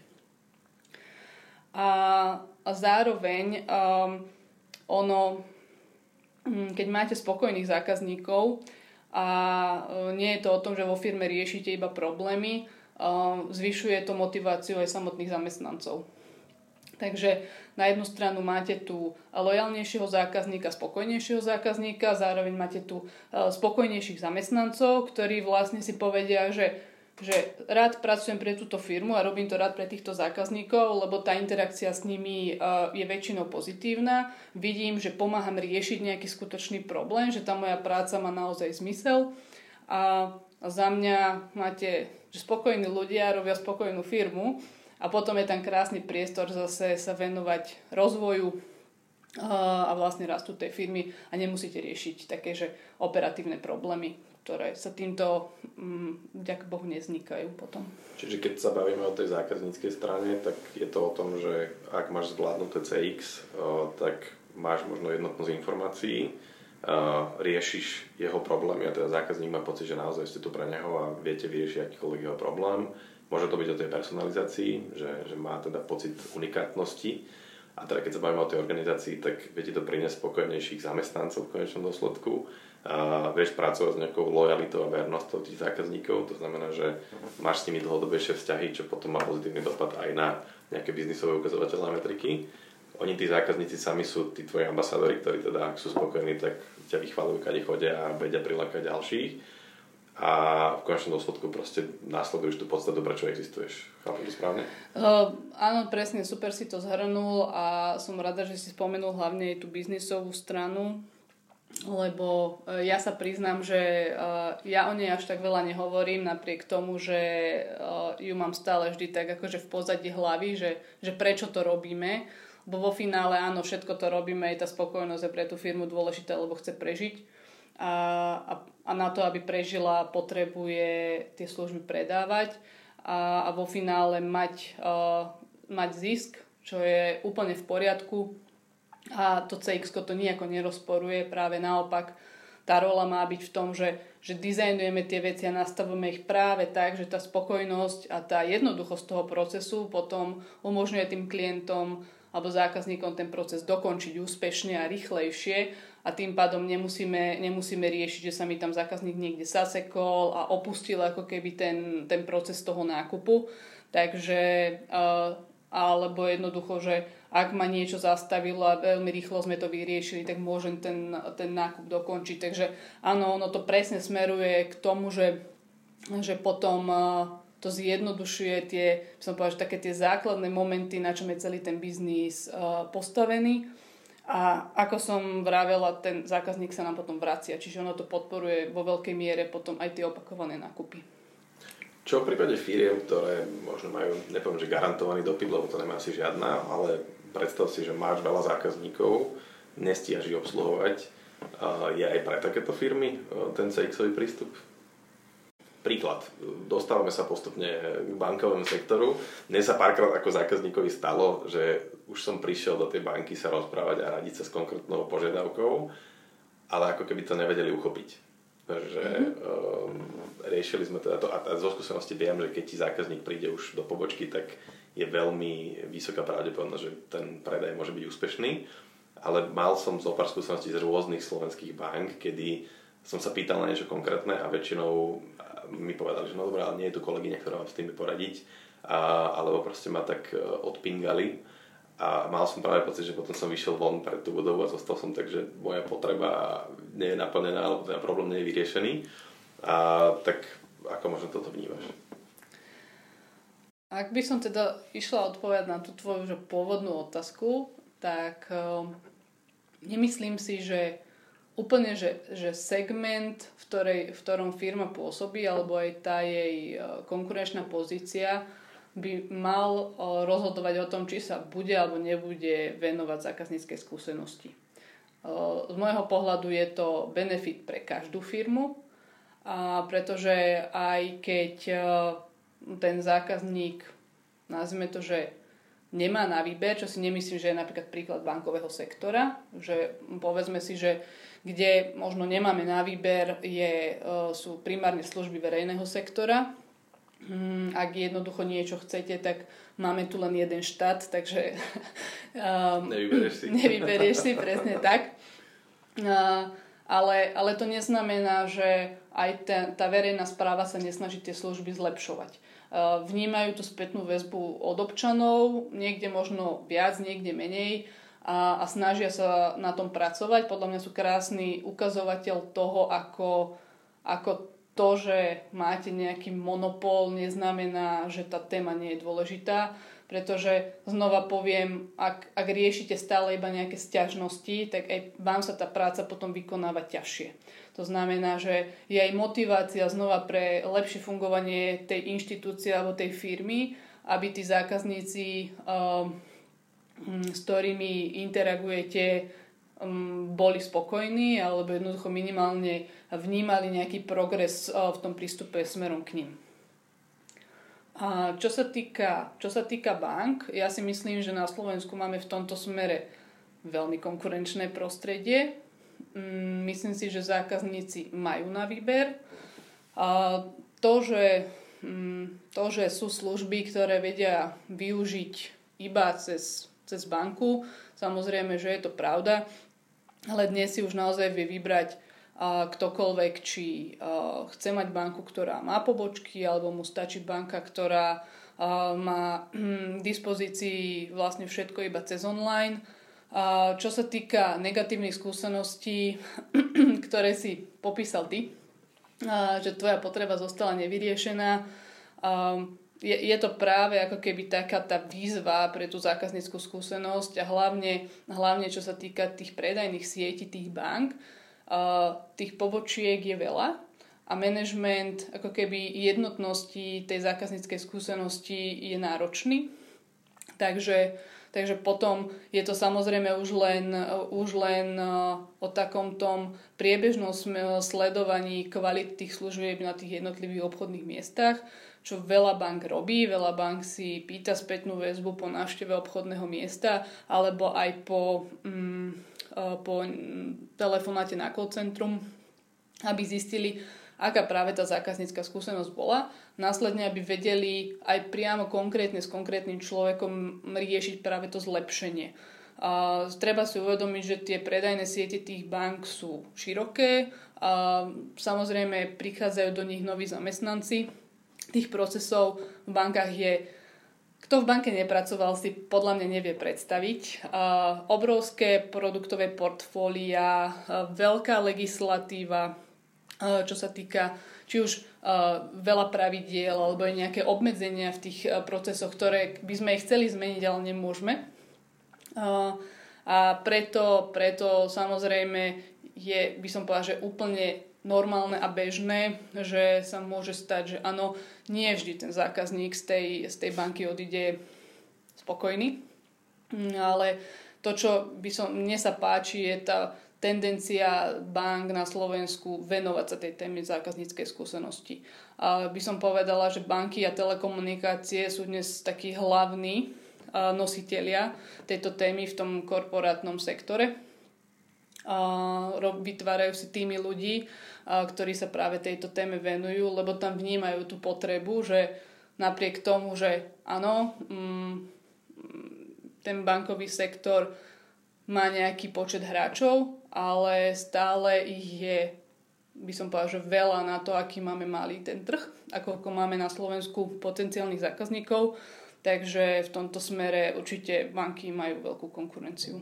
A, a zároveň um, ono, hm, keď máte spokojných zákazníkov, a e, nie je to o tom, že vo firme riešite iba problémy, e, zvyšuje to motiváciu aj samotných zamestnancov. Takže na jednu stranu máte tu lojalnejšieho zákazníka, spokojnejšieho zákazníka, zároveň máte tu e, spokojnejších zamestnancov, ktorí vlastne si povedia, že že rád pracujem pre túto firmu a robím to rád pre týchto zákazníkov, lebo tá interakcia s nimi uh, je väčšinou pozitívna. Vidím, že pomáham riešiť nejaký skutočný problém, že tá moja práca má naozaj zmysel. A za mňa máte, že spokojní ľudia robia spokojnú firmu a potom je tam krásny priestor zase sa venovať rozvoju uh, a vlastne rastu tej firmy a nemusíte riešiť také, že operatívne problémy, ktoré sa týmto, mm, ďak Bohu, neznikajú potom. Čiže keď sa bavíme o tej zákazníckej strane, tak je to o tom, že ak máš zvládnuté CX, tak máš možno jednotnosť informácií, riešiš jeho problémy a teda zákazník má pocit, že naozaj ste tu pre neho a viete vyriešiť akýkoľvek jeho problém. Môže to byť o tej personalizácii, že, že má teda pocit unikátnosti. A teda keď sa bavíme o tej organizácii, tak viete to priniesť spokojnejších zamestnancov v konečnom dôsledku a vieš pracovať s nejakou lojalitou a vernosťou tých zákazníkov, to znamená, že máš s nimi dlhodobejšie vzťahy, čo potom má pozitívny dopad aj na nejaké biznisové ukazovateľné metriky. Oni, tí zákazníci sami sú tí tvoji ambasádori, ktorí teda, ak sú spokojní, tak ťa vychvalujú, kade chodia a vedia prilákať ďalších a v konečnom dôsledku proste následuješ tú podstatu, prečo existuješ. Chápem to správne? Uh, áno, presne, super si to zhrnul a som rada, že si spomenul hlavne aj tú biznisovú stranu, lebo uh, ja sa priznám, že uh, ja o nej až tak veľa nehovorím, napriek tomu, že uh, ju mám stále vždy tak akože v pozadí hlavy, že, že prečo to robíme, bo vo finále áno, všetko to robíme, aj tá spokojnosť je pre tú firmu dôležitá, lebo chce prežiť. A, a, a na to, aby prežila, potrebuje tie služby predávať a, a vo finále mať, uh, mať zisk, čo je úplne v poriadku a to CX to nejako nerozporuje, práve naopak tá rola má byť v tom, že, že dizajnujeme tie veci a nastavujeme ich práve tak, že tá spokojnosť a tá jednoduchosť toho procesu potom umožňuje tým klientom alebo zákazníkom ten proces dokončiť úspešne a rýchlejšie a tým pádom nemusíme, nemusíme riešiť, že sa mi tam zákazník niekde zasekol a opustil ako keby ten, ten proces toho nákupu. Takže uh, alebo jednoducho, že ak ma niečo zastavilo a veľmi rýchlo sme to vyriešili, tak môžem ten, ten nákup dokončiť. Takže áno, ono to presne smeruje k tomu, že, že potom uh, to zjednodušuje tie, som povedal, že také tie základné momenty, na čom je celý ten biznis uh, postavený a ako som vravela, ten zákazník sa nám potom vracia, čiže ono to podporuje vo veľkej miere potom aj tie opakované nákupy. Čo v prípade firiem, ktoré možno majú, nepoviem, že garantovaný dopyt, lebo to nemá asi žiadna, ale predstav si, že máš veľa zákazníkov, nestíhaš ich obsluhovať, je aj pre takéto firmy ten CX-ový prístup? Príklad. Dostávame sa postupne k bankovému sektoru. Mne sa párkrát ako zákazníkovi stalo, že už som prišiel do tej banky sa rozprávať a radiť sa s konkrétnou požiadavkou, ale ako keby to nevedeli uchopiť. Takže mm-hmm. um, riešili sme teda to a, a zo skúsenosti viem, že keď ti zákazník príde už do pobočky, tak je veľmi vysoká pravdepodobnosť, že ten predaj môže byť úspešný. Ale mal som zo pár skúseností z rôznych slovenských bank, kedy som sa pýtal na niečo konkrétne a väčšinou mi povedali, že no dobré, ale nie je tu kolegyňa, ktorá vám s tým poradiť, a, alebo proste ma tak e, odpingali a mal som práve pocit, že potom som vyšiel von pred tú budovu a zostal som tak, že moja potreba nie je naplnená, alebo ten problém nie je vyriešený. A tak ako možno toto vnímaš? Ak by som teda išla odpovedať na tú tvoju že pôvodnú otázku, tak um, nemyslím si, že úplne, že, že segment, v, ktorej, v ktorom firma pôsobí, alebo aj tá jej e, konkurenčná pozícia, by mal e, rozhodovať o tom, či sa bude alebo nebude venovať zákazníckej skúsenosti. E, z môjho pohľadu je to benefit pre každú firmu, pretože aj keď ten zákazník, nazvime to, že nemá na výber, čo si nemyslím, že je napríklad príklad bankového sektora, že povedzme si, že kde možno nemáme na výber, je, e, sú primárne služby verejného sektora. Mm, ak jednoducho niečo chcete, tak máme tu len jeden štát, takže um, nevyberieš si. nevyberieš si, presne tak. Uh, ale, ale to neznamená, že aj tá, tá verejná správa sa nesnaží tie služby zlepšovať. Uh, vnímajú tú spätnú väzbu od občanov, niekde možno viac, niekde menej, a, a snažia sa na tom pracovať. Podľa mňa sú krásny ukazovateľ toho, ako, ako to, že máte nejaký monopol, neznamená, že tá téma nie je dôležitá, pretože znova poviem, ak, ak riešite stále iba nejaké stiažnosti, tak aj vám sa tá práca potom vykonáva ťažšie. To znamená, že je aj motivácia znova pre lepšie fungovanie tej inštitúcie alebo tej firmy, aby tí zákazníci uh, Mm, s ktorými interagujete, mm, boli spokojní alebo jednoducho minimálne vnímali nejaký progres v tom prístupe smerom k ním. A čo sa týka, čo sa týka bank, ja si myslím, že na Slovensku máme v tomto smere veľmi konkurenčné prostredie. Mm, myslím si, že zákazníci majú na výber. To, že, to, že sú služby, ktoré vedia využiť iba cez cez banku. Samozrejme, že je to pravda, ale dnes si už naozaj vie vybrať ktokoľvek, či chce mať banku, ktorá má pobočky, alebo mu stačí banka, ktorá má hm, k dispozícii vlastne všetko iba cez online. Čo sa týka negatívnych skúseností, ktoré si popísal ty, že tvoja potreba zostala nevyriešená, je, to práve ako keby taká tá výzva pre tú zákazníckú skúsenosť a hlavne, hlavne čo sa týka tých predajných sietí tých bank, uh, tých pobočiek je veľa a management ako keby jednotnosti tej zákazníckej skúsenosti je náročný. Takže, takže potom je to samozrejme už len, už len o takom tom priebežnom sledovaní kvality tých služieb na tých jednotlivých obchodných miestach, čo veľa bank robí. Veľa bank si pýta spätnú väzbu po návšteve obchodného miesta alebo aj po, mm, e, po telefonáte na call centrum, aby zistili, aká práve tá zákaznícka skúsenosť bola. Následne, aby vedeli aj priamo konkrétne s konkrétnym človekom riešiť práve to zlepšenie. A treba si uvedomiť, že tie predajné siete tých bank sú široké a samozrejme prichádzajú do nich noví zamestnanci, tých procesov v bankách je kto v banke nepracoval, si podľa mňa nevie predstaviť. Obrovské produktové portfólia, veľká legislatíva, čo sa týka či už uh, veľa pravidiel alebo aj nejaké obmedzenia v tých uh, procesoch, ktoré by sme ich chceli zmeniť, ale nemôžeme. A preto, preto samozrejme je, by som povedala, že úplne normálne a bežné, že sa môže stať, že áno, nie vždy ten zákazník z tej, z tej banky odíde spokojný, ale to, čo by som, mne sa páči, je tá tendencia bank na Slovensku venovať sa tej téme zákazníckej skúsenosti. By som povedala, že banky a telekomunikácie sú dnes takí hlavní nositeľia tejto témy v tom korporátnom sektore. Vytvárajú si týmy ľudí, ktorí sa práve tejto téme venujú, lebo tam vnímajú tú potrebu, že napriek tomu, že áno, mm, ten bankový sektor má nejaký počet hráčov, ale stále ich je, by som povedal, že veľa na to, aký máme malý ten trh, ako, ako máme na Slovensku potenciálnych zákazníkov. Takže v tomto smere určite banky majú veľkú konkurenciu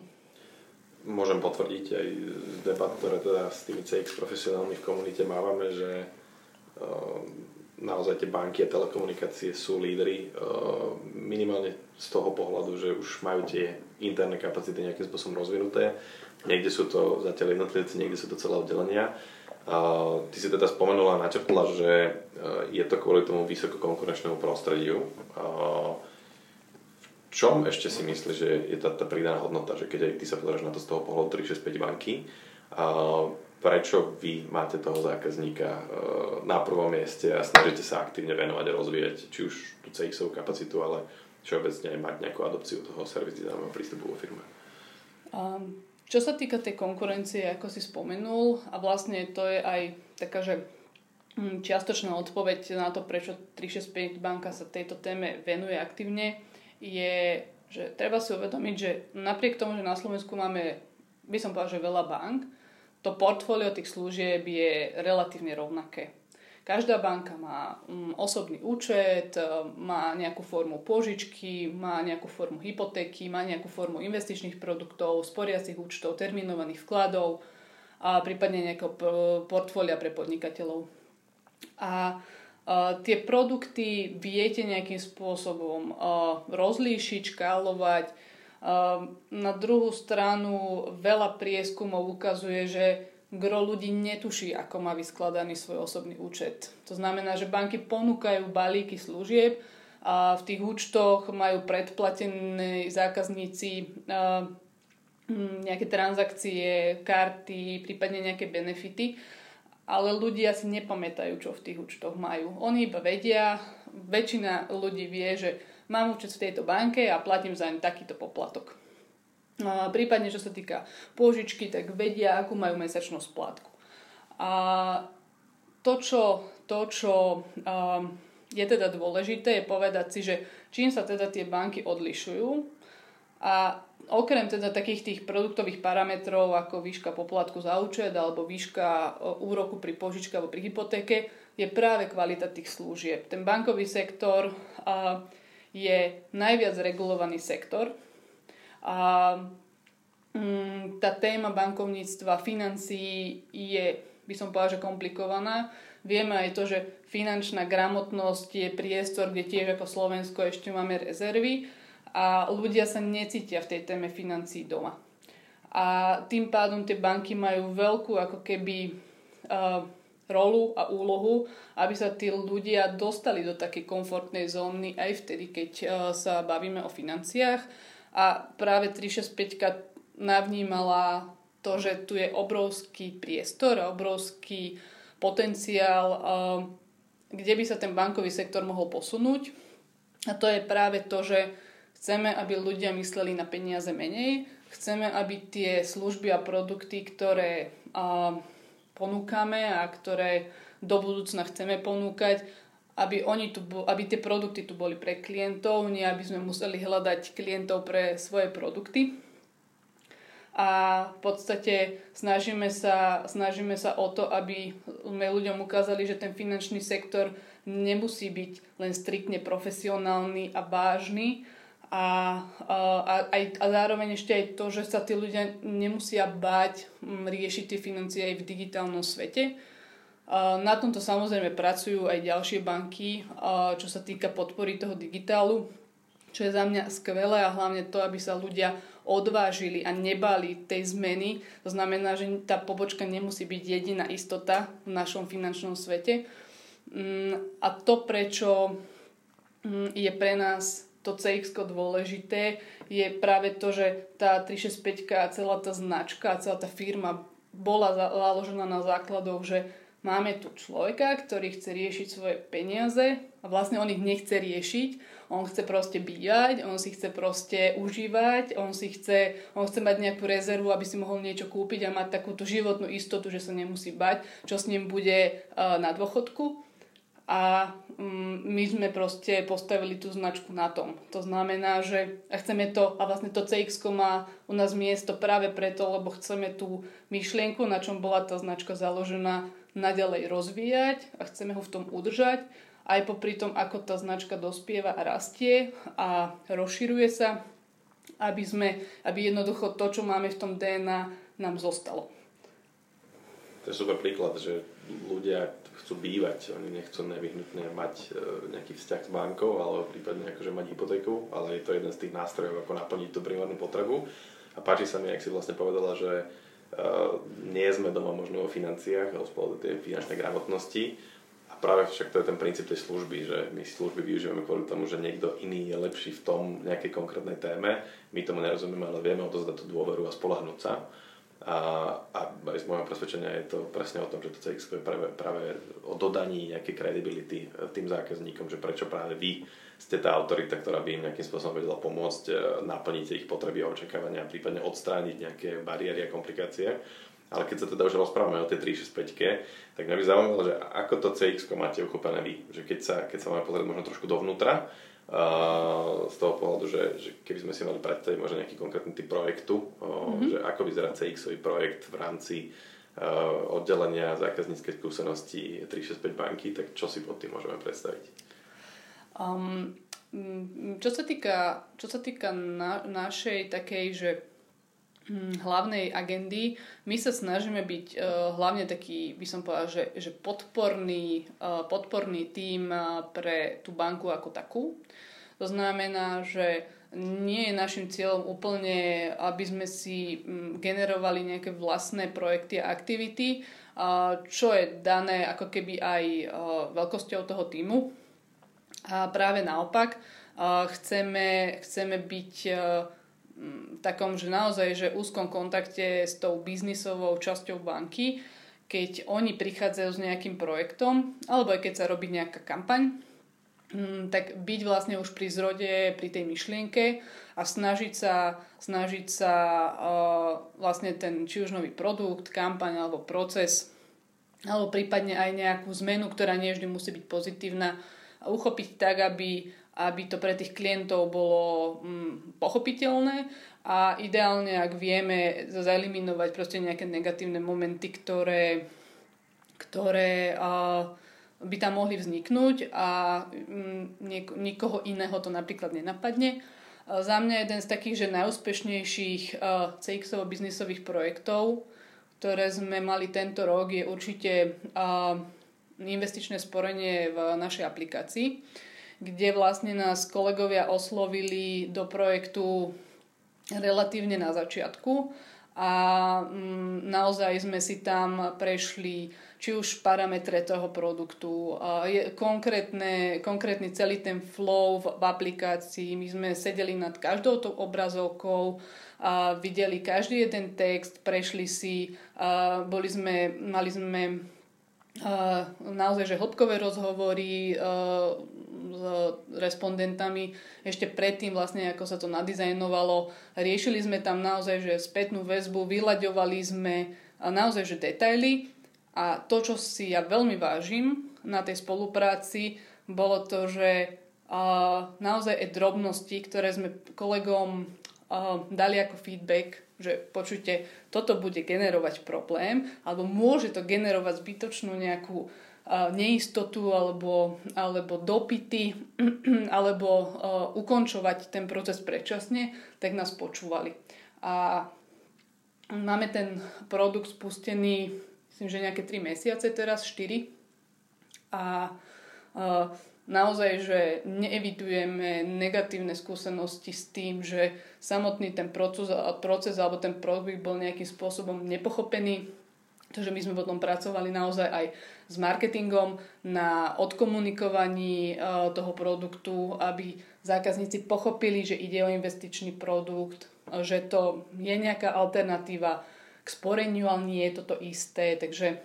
môžem potvrdiť aj z debat, ktoré teda s tými CX profesionálmi v komunite mávame, že uh, naozaj tie banky a telekomunikácie sú lídry uh, minimálne z toho pohľadu, že už majú tie interné kapacity nejakým spôsobom rozvinuté. Niekde sú to zatiaľ jednotlivci, niekde sú to celé oddelenia. Ty si teda spomenula a načrtla, že uh, je to kvôli tomu vysokokonkurenčnému prostrediu. Uh, čom ešte si myslíš, že je tá, tá pridaná hodnota, že keď aj ty sa pozeráš na to z toho pohľadu 365 banky, prečo vy máte toho zákazníka e, na prvom mieste a snažíte sa aktívne venovať a rozvíjať či už tú cx kapacitu, ale všeobecne aj mať nejakú adopciu toho servis prístupu vo firme? Um, čo sa týka tej konkurencie, ako si spomenul, a vlastne to je aj taká, že hm, čiastočná odpoveď na to, prečo 365 banka sa tejto téme venuje aktívne, je, že treba si uvedomiť, že napriek tomu, že na Slovensku máme, by som povedal, že veľa bank, to portfólio tých služieb je relatívne rovnaké. Každá banka má mm, osobný účet, e, má nejakú formu požičky, má nejakú formu hypotéky, má nejakú formu investičných produktov, sporiacich účtov, terminovaných vkladov a prípadne nejakého portfólia pre podnikateľov. A Uh, tie produkty viete nejakým spôsobom uh, rozlíšiť, škálovať. Na druhú stranu veľa prieskumov ukazuje, že gro ľudí netuší, ako má vyskladaný svoj osobný účet. To znamená, že banky ponúkajú balíky služieb a v tých účtoch majú predplatené zákazníci nejaké transakcie, karty, prípadne nejaké benefity ale ľudia si nepamätajú, čo v tých účtoch majú. Oni iba vedia, väčšina ľudí vie, že mám účet v tejto banke a platím za takýto poplatok. Prípadne, čo sa týka pôžičky, tak vedia, akú majú mesačnú splátku. A to, čo, to, čo um, je teda dôležité, je povedať si, že čím sa teda tie banky odlišujú. A okrem teda takých tých produktových parametrov ako výška poplatku za účet alebo výška úroku pri požičke alebo pri hypotéke je práve kvalita tých služieb. Ten bankový sektor uh, je najviac regulovaný sektor a um, tá téma bankovníctva, financií je, by som povedala, že komplikovaná. Vieme aj to, že finančná gramotnosť je priestor, kde tiež ako Slovensko ešte máme rezervy a ľudia sa necítia v tej téme financií doma. A tým pádom tie banky majú veľkú ako keby uh, rolu a úlohu, aby sa tí ľudia dostali do takej komfortnej zóny aj vtedy, keď uh, sa bavíme o financiách. A práve 365 navnímala to, že tu je obrovský priestor obrovský potenciál, kde by sa ten bankový sektor mohol posunúť. A to je práve to, že chceme, aby ľudia mysleli na peniaze menej, chceme, aby tie služby a produkty, ktoré ponúkame a ktoré do budúcna chceme ponúkať, aby, oni tu, aby tie produkty tu boli pre klientov, nie aby sme museli hľadať klientov pre svoje produkty a v podstate snažíme sa, snažíme sa o to, aby sme ľuďom ukázali, že ten finančný sektor nemusí byť len striktne profesionálny a vážny a, a, aj, a zároveň ešte aj to, že sa tí ľudia nemusia báť riešiť tie financie aj v digitálnom svete. Na tomto samozrejme pracujú aj ďalšie banky, čo sa týka podpory toho digitálu, čo je za mňa skvelé a hlavne to, aby sa ľudia odvážili a nebali tej zmeny. To znamená, že tá pobočka nemusí byť jediná istota v našom finančnom svete. Mm, a to, prečo mm, je pre nás to CX dôležité, je práve to, že tá 365 a celá tá značka, celá tá firma bola založená na základoch, že máme tu človeka, ktorý chce riešiť svoje peniaze a vlastne on ich nechce riešiť, on chce proste bývať, on si chce proste užívať, on si chce, on chce mať nejakú rezervu, aby si mohol niečo kúpiť a mať takúto životnú istotu, že sa nemusí bať, čo s ním bude uh, na dôchodku. A um, my sme proste postavili tú značku na tom. To znamená, že chceme to, a vlastne to CX má u nás miesto práve preto, lebo chceme tú myšlienku, na čom bola tá značka založená, naďalej rozvíjať a chceme ho v tom udržať aj popri tom, ako tá značka dospieva a rastie a rozširuje sa, aby, sme, aby jednoducho to, čo máme v tom DNA, nám zostalo. To je super príklad, že ľudia chcú bývať, oni nechcú nevyhnutne mať e, nejaký vzťah s bankou, ale prípadne akože mať hypotéku, ale je to jeden z tých nástrojov, ako naplniť tú primárnu potrebu. A páči sa mi, ak si vlastne povedala, že nie sme doma možno o financiách, ale spolu tej finančnej gramotnosti, práve však to je ten princíp tej služby, že my služby využívame kvôli tomu, že niekto iný je lepší v tom nejakej konkrétnej téme, my tomu nerozumieme, ale vieme odozdať tú dôveru a spolahnúť sa. A, a z môjho presvedčenia je to presne o tom, že to CX je práve, práve o dodaní nejakej credibility tým zákazníkom, že prečo práve vy ste tá autorita, ktorá by im nejakým spôsobom vedela pomôcť e, naplniť ich potreby a očakávania a prípadne odstrániť nejaké bariéry a komplikácie. Ale keď sa teda už rozprávame o tej 365, tak mňa by zaujímalo, že ako to CX máte uchopené vy. Že keď sa, keď sa máme pozrieť možno trošku dovnútra, z toho pohľadu, že, že keby sme si mali predstaviť možno nejaký konkrétny typ projektu, mm-hmm. že ako vyzerá CX-ový projekt v rámci uh, oddelenia zákazníckej skúsenosti 365 banky, tak čo si pod tým môžeme predstaviť? Um, čo sa týka, čo sa týka na, našej takej, že hlavnej agendy. My sa snažíme byť uh, hlavne taký, by som povedal, že, že podporný, uh, podporný tím uh, pre tú banku ako takú. To znamená, že nie je našim cieľom úplne, aby sme si um, generovali nejaké vlastné projekty a aktivity, uh, čo je dané ako keby aj uh, veľkosťou toho týmu. A práve naopak, uh, chceme, chceme byť uh, v takom, že naozaj, že úzkom kontakte s tou biznisovou časťou banky, keď oni prichádzajú s nejakým projektom, alebo aj keď sa robí nejaká kampaň, mm, tak byť vlastne už pri zrode, pri tej myšlienke a snažiť sa, snažiť sa vlastne ten či už nový produkt, kampaň alebo proces, alebo prípadne aj nejakú zmenu, ktorá nie vždy musí byť pozitívna, uchopiť tak, aby aby to pre tých klientov bolo mm, pochopiteľné a ideálne, ak vieme zeliminovať proste nejaké negatívne momenty, ktoré, ktoré uh, by tam mohli vzniknúť a um, niek- nikoho iného to napríklad nenapadne. Uh, za mňa jeden z takých, že najúspešnejších uh, CX-ovo biznisových projektov, ktoré sme mali tento rok, je určite uh, investičné sporenie v našej aplikácii, kde vlastne nás kolegovia oslovili do projektu relatívne na začiatku a mm, naozaj sme si tam prešli či už parametre toho produktu, konkrétne, konkrétny celý ten flow v, v aplikácii. My sme sedeli nad každou tou obrazovkou, a videli každý jeden text, prešli si, a boli sme, mali sme naozaj, že hĺbkové rozhovory, s respondentami ešte predtým vlastne, ako sa to nadizajnovalo. Riešili sme tam naozaj, že spätnú väzbu, vyľaďovali sme naozaj, že detaily a to, čo si ja veľmi vážim na tej spolupráci, bolo to, že naozaj aj drobnosti, ktoré sme kolegom dali ako feedback, že počujte, toto bude generovať problém, alebo môže to generovať zbytočnú nejakú neistotu alebo, alebo dopity alebo uh, ukončovať ten proces predčasne, tak nás počúvali. A máme ten produkt spustený, myslím, že nejaké 3 mesiace teraz, 4. A uh, naozaj, že neevitujeme negatívne skúsenosti s tým, že samotný ten proces, proces alebo ten produkt bol nejakým spôsobom nepochopený, Takže my sme potom pracovali naozaj aj s marketingom na odkomunikovaní e, toho produktu, aby zákazníci pochopili, že ide o investičný produkt, že to je nejaká alternatíva k sporeniu, ale nie je toto isté. Takže,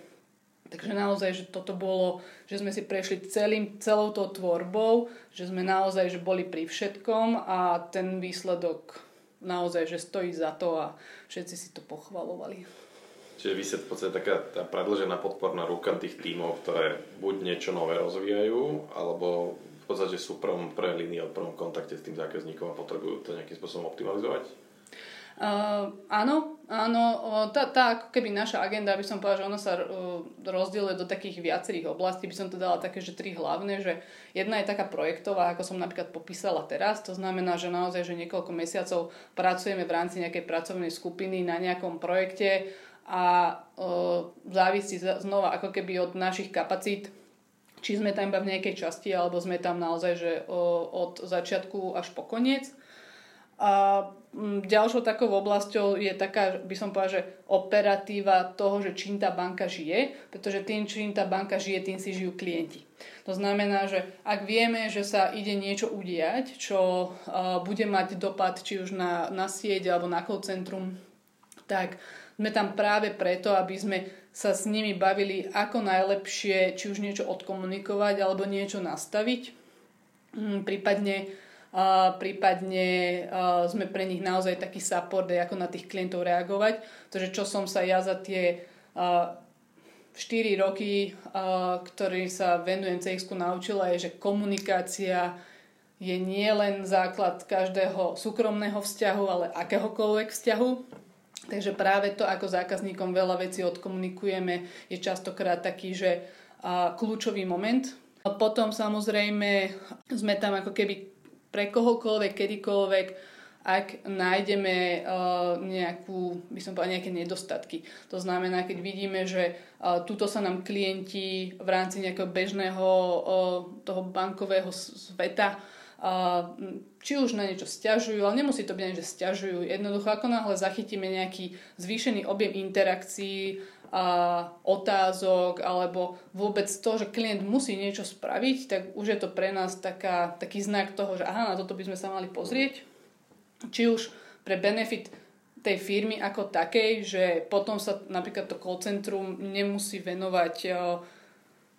takže naozaj, že toto bolo, že sme si prešli celým, celou tou tvorbou, že sme naozaj že boli pri všetkom a ten výsledok naozaj, že stojí za to a všetci si to pochvalovali. Čiže vy ste v podstate taká tá predlžená podporná ruka tých tímov, ktoré buď niečo nové rozvíjajú, alebo v podstate sú prvom, prvej línii v prvom kontakte s tým zákazníkom a potrebujú to nejakým spôsobom optimalizovať? Uh, áno, áno, tá, tá ako keby naša agenda, aby som povedala, že ona sa uh, rozdieluje do takých viacerých oblastí, by som to dala také, že tri hlavné, že jedna je taká projektová, ako som napríklad popísala teraz, to znamená, že naozaj, že niekoľko mesiacov pracujeme v rámci nejakej pracovnej skupiny na nejakom projekte, a o, závisí znova ako keby od našich kapacít, či sme tam iba v nejakej časti, alebo sme tam naozaj že o, od začiatku až po koniec. A ďalšou takou oblasťou je taká, by som povedala, že operatíva toho, že čím tá banka žije, pretože tým, čím tá banka žije, tým si žijú klienti. To znamená, že ak vieme, že sa ide niečo udiať, čo uh, bude mať dopad či už na, na sieť alebo na call centrum, tak sme tam práve preto, aby sme sa s nimi bavili, ako najlepšie či už niečo odkomunikovať alebo niečo nastaviť. Prípadne, prípadne sme pre nich naozaj taký support, ako na tých klientov reagovať. Takže čo som sa ja za tie uh, 4 roky, ktorý sa venujem CX naučila, je, že komunikácia je nielen základ každého súkromného vzťahu, ale akéhokoľvek vzťahu. Takže práve to, ako zákazníkom veľa vecí odkomunikujeme, je častokrát taký, že kľúčový moment. Potom samozrejme sme tam ako keby pre kohokoľvek, kedykoľvek, ak nájdeme uh, nejakú, by som povedala, nejaké nedostatky. To znamená, keď vidíme, že uh, tuto sa nám klienti v rámci nejakého bežného uh, toho bankového sveta či už na niečo stiažujú, ale nemusí to byť ani, že stiažujú. Jednoducho, ako náhle zachytíme nejaký zvýšený objem interakcií, a otázok alebo vôbec to, že klient musí niečo spraviť, tak už je to pre nás taká, taký znak toho, že aha, na toto by sme sa mali pozrieť. Či už pre benefit tej firmy ako takej, že potom sa napríklad to call centrum nemusí venovať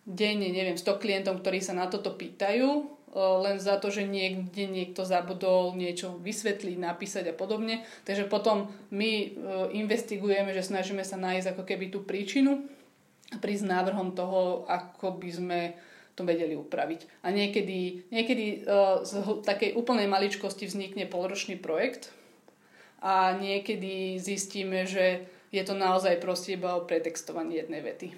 denne, neviem, 100 klientom, ktorí sa na toto pýtajú, len za to, že niekde niekto zabudol niečo vysvetliť, napísať a podobne. Takže potom my e, investigujeme, že snažíme sa nájsť ako keby tú príčinu a prísť návrhom toho, ako by sme to vedeli upraviť. A niekedy, niekedy e, z takej úplnej maličkosti vznikne polročný projekt, a niekedy zistíme, že je to naozaj proste iba o pretextovaní jednej vety.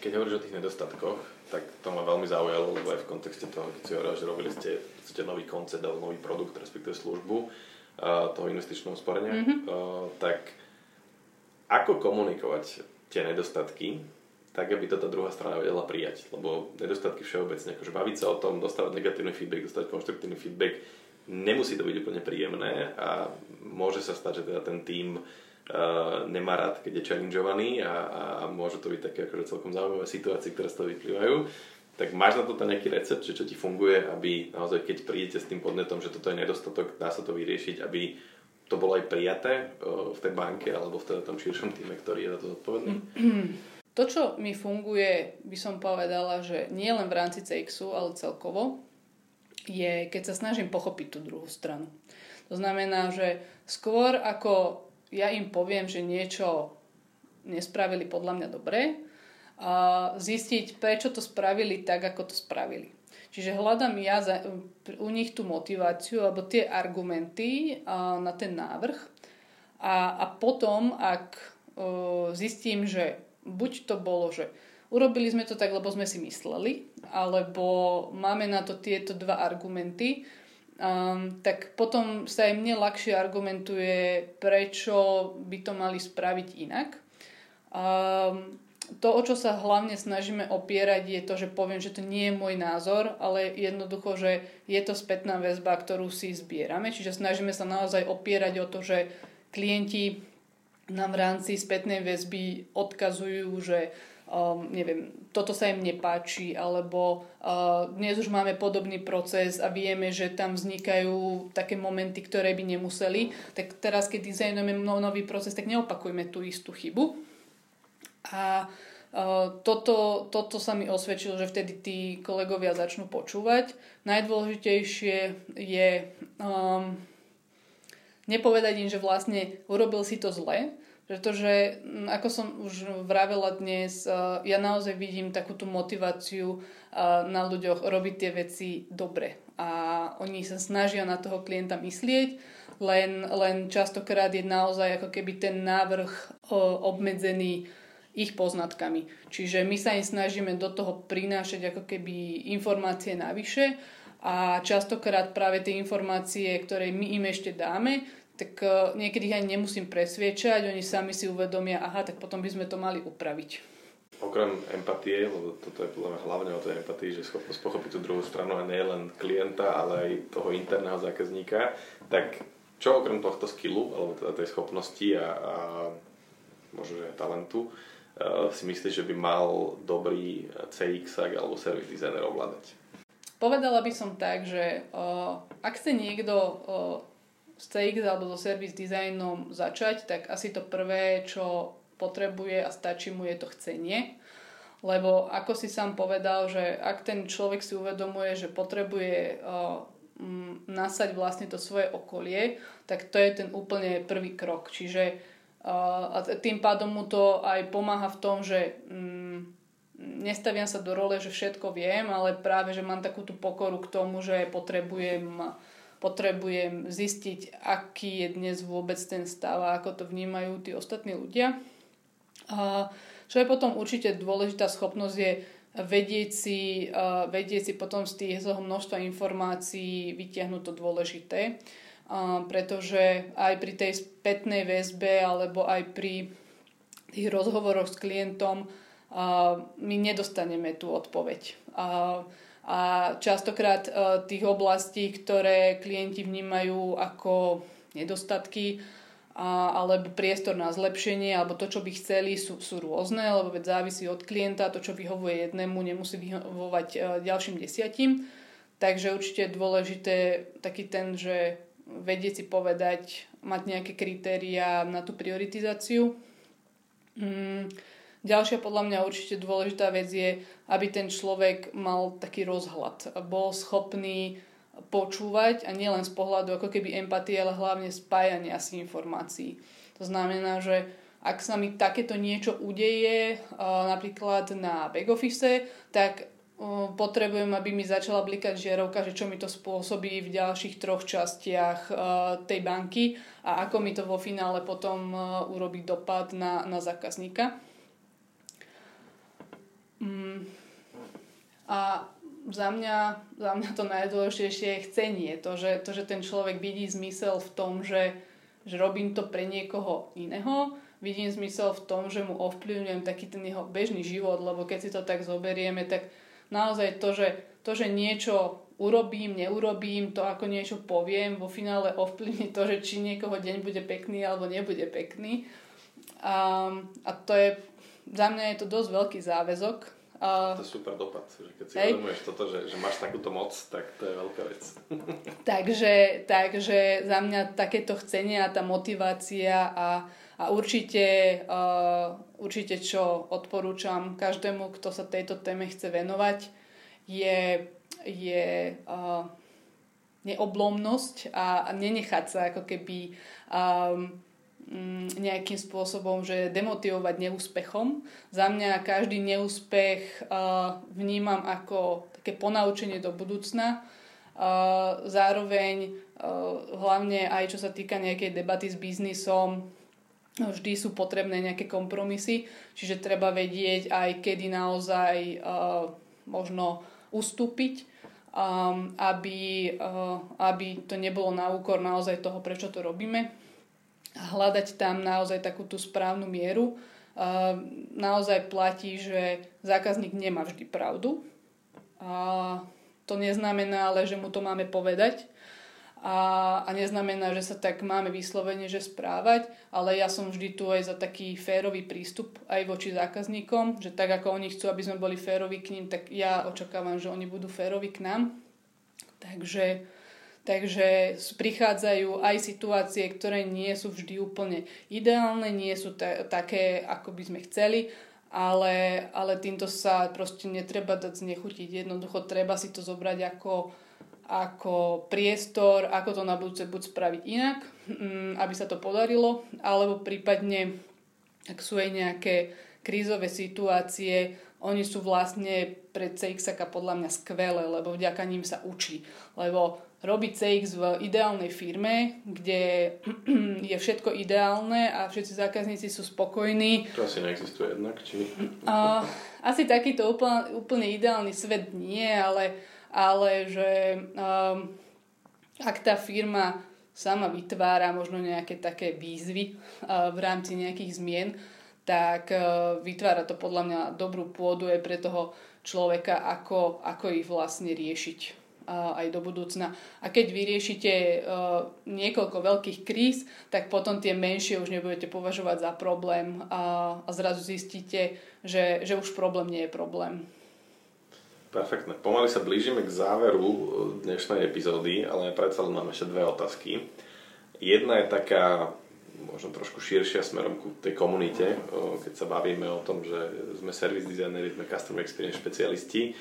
Keď hovoríš o tých nedostatkoch, tak to ma veľmi zaujalo, lebo aj v kontexte toho, keď si hovoril, že robili ste, ste nový koncept alebo nový produkt, respektíve službu uh, toho investičného sporenia, mm-hmm. uh, tak ako komunikovať tie nedostatky, tak aby to tá druhá strana vedela prijať. Lebo nedostatky všeobecne, akože baviť sa o tom, dostávať negatívny feedback, dostať konštruktívny feedback, nemusí to byť úplne príjemné a môže sa stať, že teda ten tým uh, nemá rád, keď je challengeovaný a, a môže to byť také akože celkom zaujímavé situácie, ktoré z toho vyplývajú. Tak máš na toto nejaký recept, že čo ti funguje, aby naozaj keď prídete s tým podnetom, že toto je nedostatok, dá sa to vyriešiť, aby to bolo aj prijaté uh, v tej banke alebo v tom širšom týme, ktorý je za to zodpovedný? To, čo mi funguje, by som povedala, že nie len v rámci CXu, ale celkovo, je, keď sa snažím pochopiť tú druhú stranu. To znamená, že skôr ako ja im poviem, že niečo nespravili podľa mňa dobre, a zistiť, prečo to spravili tak, ako to spravili. Čiže hľadám ja za, u nich tú motiváciu alebo tie argumenty a, na ten návrh a, a potom, ak o, zistím, že buď to bolo, že urobili sme to tak, lebo sme si mysleli, alebo máme na to tieto dva argumenty, um, tak potom sa aj mne ľahšie argumentuje, prečo by to mali spraviť inak. Um, to, o čo sa hlavne snažíme opierať, je to, že poviem, že to nie je môj názor, ale jednoducho, že je to spätná väzba, ktorú si zbierame. Čiže snažíme sa naozaj opierať o to, že klienti nám v rámci spätnej väzby odkazujú, že um, neviem, toto sa im nepáči, alebo uh, dnes už máme podobný proces a vieme, že tam vznikajú také momenty, ktoré by nemuseli, tak teraz, keď dizajnujeme no, nový proces, tak neopakujme tú istú chybu. A uh, toto, toto sa mi osvedčilo, že vtedy tí kolegovia začnú počúvať. Najdôležitejšie je um, nepovedať im, že vlastne urobil si to zle, pretože, mm, ako som už vravela dnes, eh, ja naozaj vidím takú tú motiváciu eh, na ľuďoch robiť tie veci dobre. A oni sa snažia na toho klienta myslieť, len, len častokrát je naozaj ako keby ten návrh eh, obmedzený ich poznatkami. Čiže my sa im snažíme do toho prinášať ako keby informácie navyše a častokrát práve tie informácie, ktoré my im ešte dáme, tak uh, niekedy ich ani nemusím presviečať, oni sami si uvedomia, aha, tak potom by sme to mali upraviť. Okrem empatie, lebo toto je podľa mňa hlavne o tej empatii, že schopnosť pochopiť tú druhú stranu a nie len klienta, ale aj toho interného zákazníka, tak čo okrem tohto skillu, alebo teda tej schopnosti a, a možno aj talentu, uh, si myslíš, že by mal dobrý CX alebo service designer ovládať? Povedala by som tak, že uh, ak chce niekto uh, s CX alebo so service designom začať, tak asi to prvé, čo potrebuje a stačí mu je to chcenie. Lebo ako si sám povedal, že ak ten človek si uvedomuje, že potrebuje uh, nasať vlastne to svoje okolie, tak to je ten úplne prvý krok. Čiže uh, a tým pádom mu to aj pomáha v tom, že um, nestaviam sa do role, že všetko viem, ale práve, že mám takú tú pokoru k tomu, že potrebujem potrebujem zistiť, aký je dnes vôbec ten stav a ako to vnímajú tí ostatní ľudia. Čo je potom určite dôležitá schopnosť je vedieť si, vedieť si potom z tých množstva informácií vytiahnuť to dôležité. Pretože aj pri tej spätnej väzbe alebo aj pri tých rozhovoroch s klientom my nedostaneme tú odpoveď. A častokrát e, tých oblastí, ktoré klienti vnímajú ako nedostatky alebo priestor na zlepšenie alebo to, čo by chceli, sú, sú rôzne, lebo veď závisí od klienta, to, čo vyhovuje jednému, nemusí vyhovovať e, ďalším desiatim. Takže určite je dôležité taký ten, že vedieť si povedať, mať nejaké kritéria na tú prioritizáciu. Mm Ďalšia podľa mňa určite dôležitá vec je, aby ten človek mal taký rozhľad, bol schopný počúvať a nielen z pohľadu ako keby empatie, ale hlavne spájania si informácií. To znamená, že ak sa mi takéto niečo udeje napríklad na back office, tak potrebujem, aby mi začala blikať žiarovka, že čo mi to spôsobí v ďalších troch častiach tej banky a ako mi to vo finále potom urobí dopad na, na zákazníka. Mm. A za mňa, za mňa to najdôležitejšie je chcenie. To že, to, že ten človek vidí zmysel v tom, že, že robím to pre niekoho iného, vidím zmysel v tom, že mu ovplyvňujem taký ten jeho bežný život, lebo keď si to tak zoberieme, tak naozaj to, že, to, že niečo urobím, neurobím, to ako niečo poviem, vo finále ovplyvní to, že či niekoho deň bude pekný alebo nebude pekný. A, a to je, za mňa je to dosť veľký záväzok. A, to je super dopad, že keď si hej. uvedomuješ toto, že, že máš takúto moc, tak to je veľká vec. takže, takže za mňa takéto chcenie a tá motivácia a, a určite, uh, určite, čo odporúčam každému, kto sa tejto téme chce venovať, je, je uh, neoblomnosť a, a nenechať sa ako keby um, nejakým spôsobom, že demotivovať neúspechom. Za mňa každý neúspech uh, vnímam ako také ponaučenie do budúcna. Uh, zároveň uh, hlavne aj čo sa týka nejakej debaty s biznisom, vždy sú potrebné nejaké kompromisy, čiže treba vedieť aj kedy naozaj uh, možno ustúpiť, um, aby, uh, aby to nebolo na úkor naozaj toho, prečo to robíme. Hľadať tam naozaj takú tú správnu mieru. Naozaj platí, že zákazník nemá vždy pravdu. A to neznamená ale, že mu to máme povedať, a, a neznamená, že sa tak máme vyslovene, že správať, ale ja som vždy tu aj za taký férový prístup aj voči zákazníkom, že tak ako oni chcú, aby sme boli féroví k ním, tak ja očakávam, že oni budú féroví k nám. Takže, takže prichádzajú aj situácie, ktoré nie sú vždy úplne ideálne, nie sú ta, také, ako by sme chceli, ale, ale týmto sa proste netreba dať znechutiť. Jednoducho treba si to zobrať ako ako priestor, ako to na budúce buď spraviť inak, mm, aby sa to podarilo, alebo prípadne, ak sú aj nejaké krízové situácie, oni sú vlastne pre CX podľa mňa skvelé, lebo vďaka ním sa učí. Lebo robiť CX v ideálnej firme, kde je všetko ideálne a všetci zákazníci sú spokojní. To asi neexistuje jednak, či... Uh, asi takýto úplne, úplne ideálny svet nie, ale ale že um, ak tá firma sama vytvára možno nejaké také výzvy uh, v rámci nejakých zmien, tak uh, vytvára to podľa mňa dobrú pôdu aj pre toho človeka, ako, ako ich vlastne riešiť uh, aj do budúcna. A keď vyriešite uh, niekoľko veľkých kríz, tak potom tie menšie už nebudete považovať za problém a, zrazu zistíte, že, že už problém nie je problém. Perfektne. Pomaly sa blížime k záveru eh, dnešnej epizódy, ale predsa len mám ešte dve otázky. Jedna je taká možno trošku širšia smerom ku tej komunite, eh, keď sa bavíme o tom, že sme service designeri, sme customer experience špecialisti.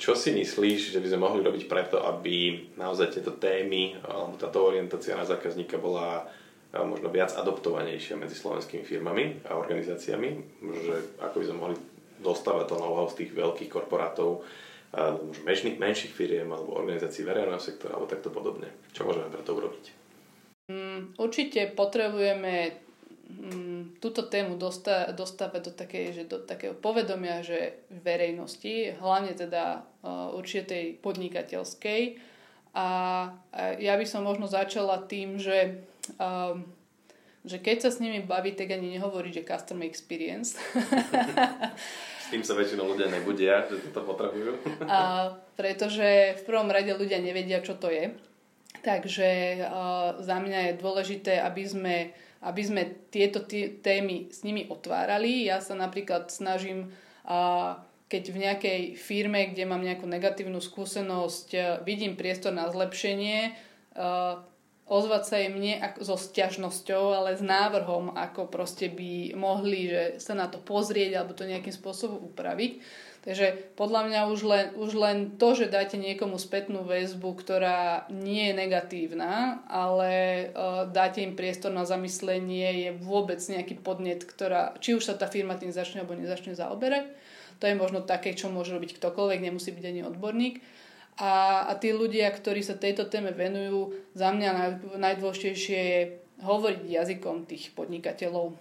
Čo si myslíš, že by sme mohli robiť preto, aby naozaj tieto témy alebo táto orientácia na zákazníka bola eh, možno viac adoptovanejšia medzi slovenskými firmami a organizáciami, že ako by sme mohli dostávať to know-how z tých veľkých korporátov možno menších, menších firiem alebo organizácií verejného sektora alebo takto podobne. Čo môžeme pre to urobiť? Mm, určite potrebujeme mm, túto tému dosta, dostávať do, takej, že do takého povedomia, že verejnosti, hlavne teda uh, určitej podnikateľskej. A, a ja by som možno začala tým, že um, že keď sa s nimi baví, tak ani nehovorí, že customer experience. tým sa väčšinou ľudia nebudia, že to potrebujú. A, pretože v prvom rade ľudia nevedia, čo to je. Takže a, za mňa je dôležité, aby sme, aby sme tieto témy s nimi otvárali. Ja sa napríklad snažím, a, keď v nejakej firme, kde mám nejakú negatívnu skúsenosť, vidím priestor na zlepšenie, ozvať sa im nie ako so sťažnosťou, ale s návrhom, ako proste by mohli že sa na to pozrieť alebo to nejakým spôsobom upraviť. Takže podľa mňa už len, už len to, že dáte niekomu spätnú väzbu, ktorá nie je negatívna, ale uh, dáte im priestor na zamyslenie, je vôbec nejaký podnet, ktorá, či už sa tá firma tým začne alebo nezačne zaoberať, To je možno také, čo môže robiť ktokoľvek, nemusí byť ani odborník. A, a tí ľudia, ktorí sa tejto téme venujú, za mňa naj, najdôležitejšie je hovoriť jazykom tých podnikateľov.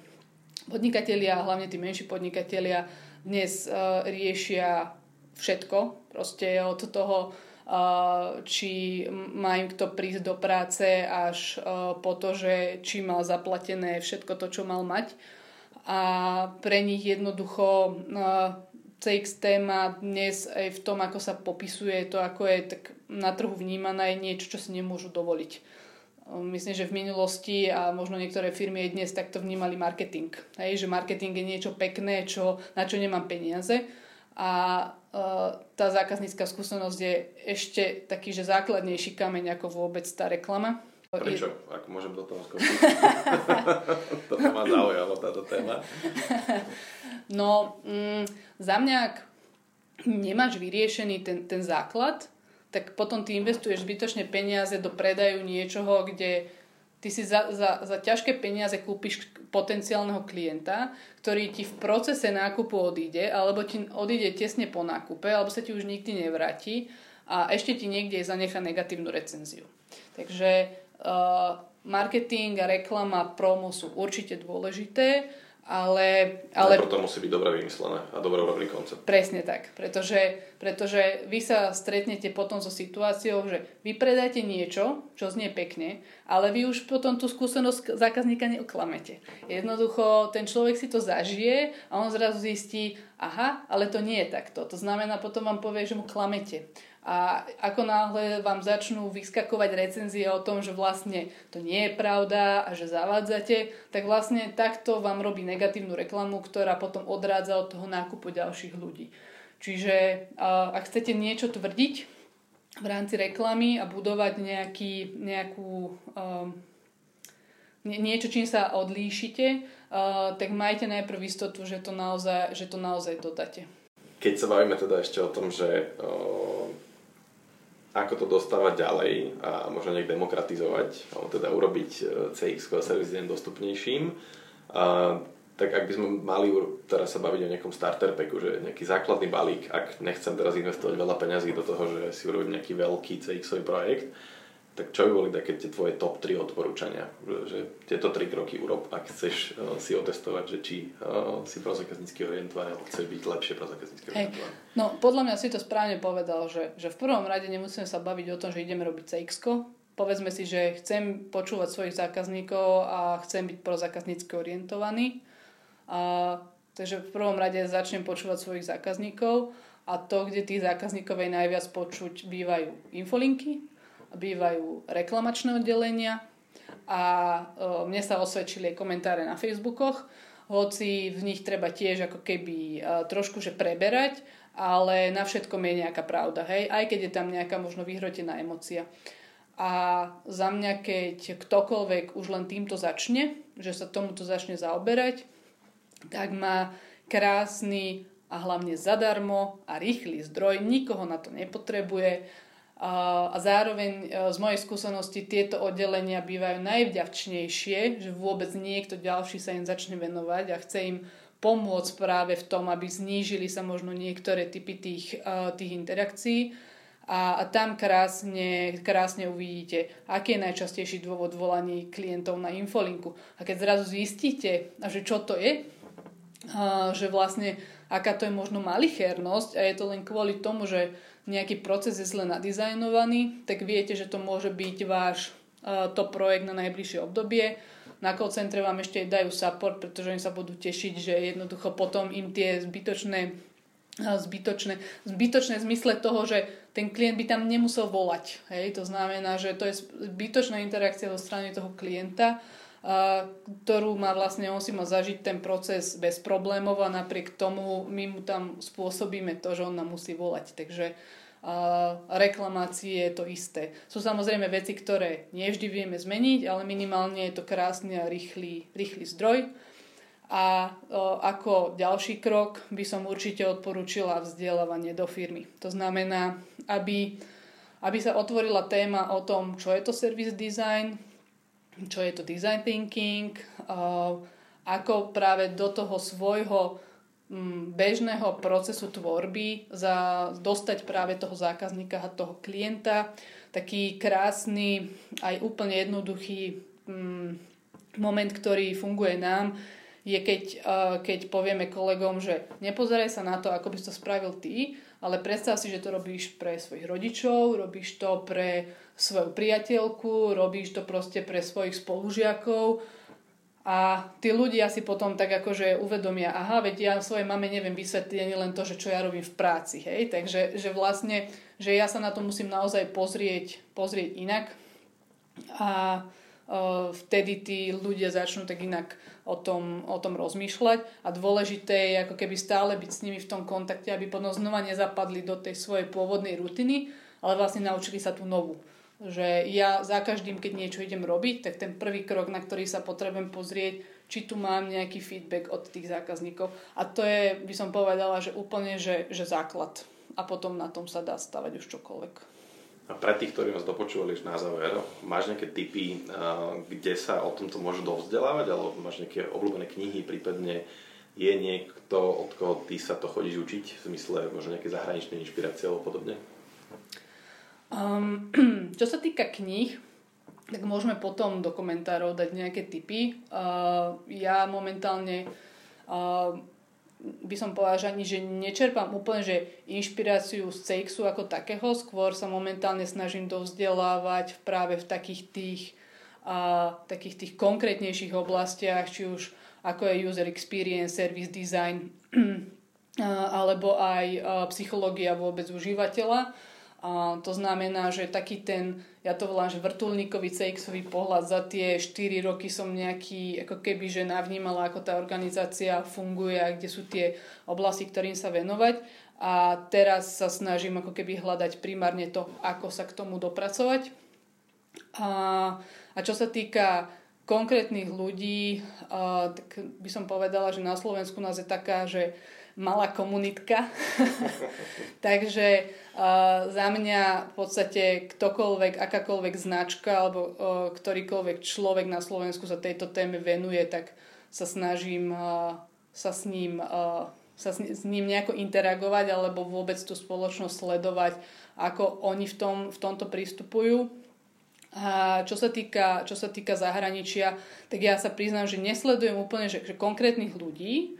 Podnikatelia, hlavne tí menší podnikatelia, dnes uh, riešia všetko. Proste od toho, uh, či má im kto prísť do práce, až uh, po to, že či mal zaplatené všetko to, čo mal mať. A pre nich jednoducho uh, CX téma dnes aj v tom, ako sa popisuje to, ako je tak na trhu vnímaná, je niečo, čo si nemôžu dovoliť. Myslím, že v minulosti a možno niektoré firmy aj dnes takto vnímali marketing. Hej, že marketing je niečo pekné, čo, na čo nemám peniaze. A uh, tá zákaznícka skúsenosť je ešte taký, že základnejší kameň ako vôbec tá reklama. Prečo? Ak môžem do toho skočiť. Toto ma zaujalo, táto téma. No, mm, za mňa, ak nemáš vyriešený ten, ten základ, tak potom ty investuješ zbytočne peniaze do predaju niečoho, kde ty si za, za, za ťažké peniaze kúpiš potenciálneho klienta, ktorý ti v procese nákupu odíde, alebo ti odíde tesne po nákupe, alebo sa ti už nikdy nevráti a ešte ti niekde zanecha negatívnu recenziu. Takže marketing a reklama, promo sú určite dôležité, ale... ale preto musí byť dobre vymyslené a dobre urobený koncept. Presne tak, pretože, pretože vy sa stretnete potom so situáciou, že vy predáte niečo, čo znie pekne, ale vy už potom tú skúsenosť zákazníka neoklamete. Jednoducho ten človek si to zažije a on zrazu zistí, aha, ale to nie je takto. To znamená, potom vám povie, že mu klamete. A ako náhle vám začnú vyskakovať recenzie o tom, že vlastne to nie je pravda a že zavádzate, tak vlastne takto vám robí negatívnu reklamu, ktorá potom odrádza od toho nákupu ďalších ľudí. Čiže ak chcete niečo tvrdiť v rámci reklamy a budovať nejaký, nejakú, niečo, čím sa odlíšite, tak majte najprv istotu, že to naozaj, že to naozaj dodáte. Keď sa bavíme teda ešte o tom, že ako to dostávať ďalej a možno nejak demokratizovať, alebo teda urobiť e, CX a servis deň dostupnejším. A, tak ak by sme mali teraz sa baviť o nejakom starter packu, že nejaký základný balík, ak nechcem teraz investovať veľa peňazí do toho, že si urobím nejaký veľký CX-ový projekt, tak čo by boli také tie tvoje top 3 odporúčania? Že tieto 3 kroky urob, ak chceš uh, si otestovať, že či uh, si prozákaznícky orientovaný alebo chceš byť lepšie prozákaznícky orientovaný. No podľa mňa si to správne povedal, že, že v prvom rade nemusíme sa baviť o tom, že ideme robiť cx Povedzme si, že chcem počúvať svojich zákazníkov a chcem byť prozákaznícky orientovaný. A, takže v prvom rade začnem počúvať svojich zákazníkov a to, kde tých zákazníkov je najviac počuť, bývajú infolinky, bývajú reklamačné oddelenia a mne sa osvedčili aj komentáre na Facebookoch, hoci v nich treba tiež ako keby trošku že preberať, ale na všetkom je nejaká pravda, hej, aj keď je tam nejaká možno vyhrotená emocia. A za mňa, keď ktokoľvek už len týmto začne, že sa tomuto začne zaoberať, tak má krásny a hlavne zadarmo a rýchly zdroj, nikoho na to nepotrebuje, a zároveň e, z mojej skúsenosti tieto oddelenia bývajú najvďačnejšie, že vôbec niekto ďalší sa im začne venovať a chce im pomôcť práve v tom, aby znížili sa možno niektoré typy tých, e, tých interakcií. A, a tam krásne, krásne uvidíte, aký je najčastejší dôvod volaní klientov na infolinku. A keď zrazu zistíte, že čo to je, že vlastne aká to je možno malichernosť a je to len kvôli tomu, že nejaký proces je zle nadizajnovaný, tak viete, že to môže byť váš uh, top projekt na najbližšie obdobie. Na call centre vám ešte dajú support, pretože oni sa budú tešiť, že jednoducho potom im tie zbytočné zbytočné, zbytočné v zmysle toho, že ten klient by tam nemusel volať. Hej? To znamená, že to je zbytočná interakcia zo strany toho klienta, ktorú má vlastne, on si má zažiť ten proces bez problémov a napriek tomu my mu tam spôsobíme to, že on nám musí volať. Takže reklamácie je to isté. Sú samozrejme veci, ktoré nevždy vieme zmeniť, ale minimálne je to krásny a rýchly, rýchly zdroj. A o, ako ďalší krok by som určite odporúčila vzdelávanie do firmy. To znamená, aby, aby sa otvorila téma o tom, čo je to service design, čo je to design thinking, o, ako práve do toho svojho mm, bežného procesu tvorby za dostať práve toho zákazníka a toho klienta. Taký krásny, aj úplne jednoduchý mm, moment, ktorý funguje nám, je keď, keď povieme kolegom, že nepozeraj sa na to, ako by si to spravil ty, ale predstav si, že to robíš pre svojich rodičov, robíš to pre svoju priateľku, robíš to proste pre svojich spolužiakov a tí ľudia si potom tak akože uvedomia, aha, veď ja svojej mame neviem vysvetliť ani len to, že čo ja robím v práci, hej, takže že vlastne, že ja sa na to musím naozaj pozrieť, pozrieť inak a vtedy tí ľudia začnú tak inak o tom, o tom rozmýšľať a dôležité je ako keby stále byť s nimi v tom kontakte, aby potom znova nezapadli do tej svojej pôvodnej rutiny, ale vlastne naučili sa tú novú. Že ja za každým, keď niečo idem robiť, tak ten prvý krok, na ktorý sa potrebujem pozrieť, či tu mám nejaký feedback od tých zákazníkov. A to je, by som povedala, že úplne, že, že základ. A potom na tom sa dá stavať už čokoľvek. A pre tých, ktorí nás dopočúvali už na záver, máš nejaké tipy, kde sa o tomto môžu dovzdelávať, alebo máš nejaké obľúbené knihy, prípadne je niekto, od koho ty sa to chodíš učiť, v zmysle možno nejaké zahraničné inšpirácie alebo podobne? Um, čo sa týka kníh, tak môžeme potom do komentárov dať nejaké tipy. Uh, ja momentálne uh, by som povedala, že že nečerpám úplne že inšpiráciu z CXu ako takého, skôr sa momentálne snažím dovzdelávať práve v takých tých, a, takých tých konkrétnejších oblastiach, či už ako je user experience, service design, a, alebo aj a, psychológia vôbec užívateľa a to znamená, že taký ten, ja to volám, že vrtulníkový CX-ový pohľad za tie 4 roky som nejaký, ako keby, že navnímala, ako tá organizácia funguje a kde sú tie oblasti, ktorým sa venovať. A teraz sa snažím ako keby hľadať primárne to, ako sa k tomu dopracovať. A, a čo sa týka konkrétnych ľudí, a, tak by som povedala, že na Slovensku nás je taká, že malá komunitka. Takže uh, za mňa v podstate ktokoľvek, akákoľvek značka alebo uh, ktorýkoľvek človek na Slovensku sa tejto téme venuje, tak sa snažím uh, sa s ním uh, sa s, s ním nejako interagovať alebo vôbec tú spoločnosť sledovať, ako oni v, tom, v tomto pristupujú. A čo sa, týka, čo sa týka zahraničia, tak ja sa priznám, že nesledujem úplne že, že konkrétnych ľudí,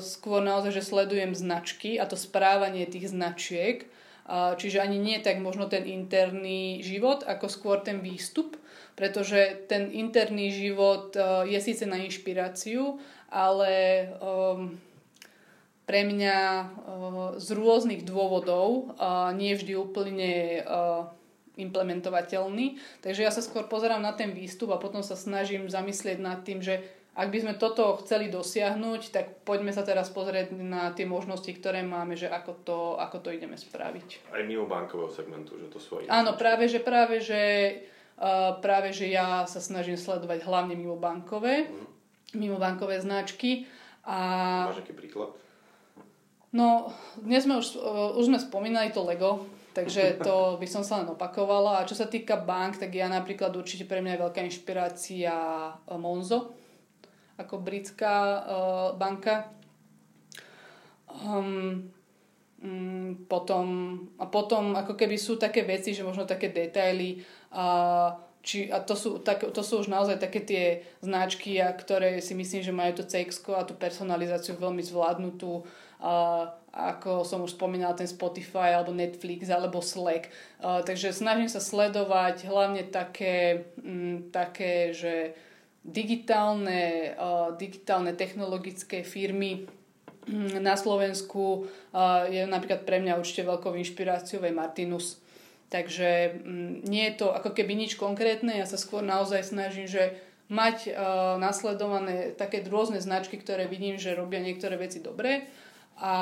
skôr naozaj, že sledujem značky a to správanie tých značiek. Čiže ani nie tak možno ten interný život, ako skôr ten výstup, pretože ten interný život uh, je síce na inšpiráciu, ale um, pre mňa uh, z rôznych dôvodov nie vždy úplne uh, implementovateľný. Takže ja sa skôr pozerám na ten výstup a potom sa snažím zamyslieť nad tým, že ak by sme toto chceli dosiahnuť, tak poďme sa teraz pozrieť na tie možnosti, ktoré máme, že ako to, ako to ideme spraviť. Aj mimo bankového segmentu, že to sú aj... Áno, práve že, práve, že, uh, práve, že ja sa snažím sledovať hlavne mimo bankové, mm. mimo bankové značky. A... Máš aký príklad? No, dnes sme už, uh, už sme spomínali to Lego, takže to by som sa len opakovala. A čo sa týka bank, tak ja napríklad určite pre mňa je veľká inšpirácia Monzo, ako britská uh, banka. Um, um, potom, a potom ako keby sú také veci, že možno také detaily, uh, či, a to sú, tak, to sú už naozaj také tie značky, a ktoré si myslím, že majú to CX a tú personalizáciu veľmi zvládnutú. Uh, ako som už spomínala, ten Spotify alebo Netflix alebo Slack. Uh, takže snažím sa sledovať hlavne také, um, také že digitálne, uh, digitálne technologické firmy mm, na Slovensku uh, je napríklad pre mňa určite veľkou inšpiráciou aj Martinus. Takže um, nie je to ako keby nič konkrétne, ja sa skôr naozaj snažím, že mať uh, nasledované také rôzne značky, ktoré vidím, že robia niektoré veci dobre a,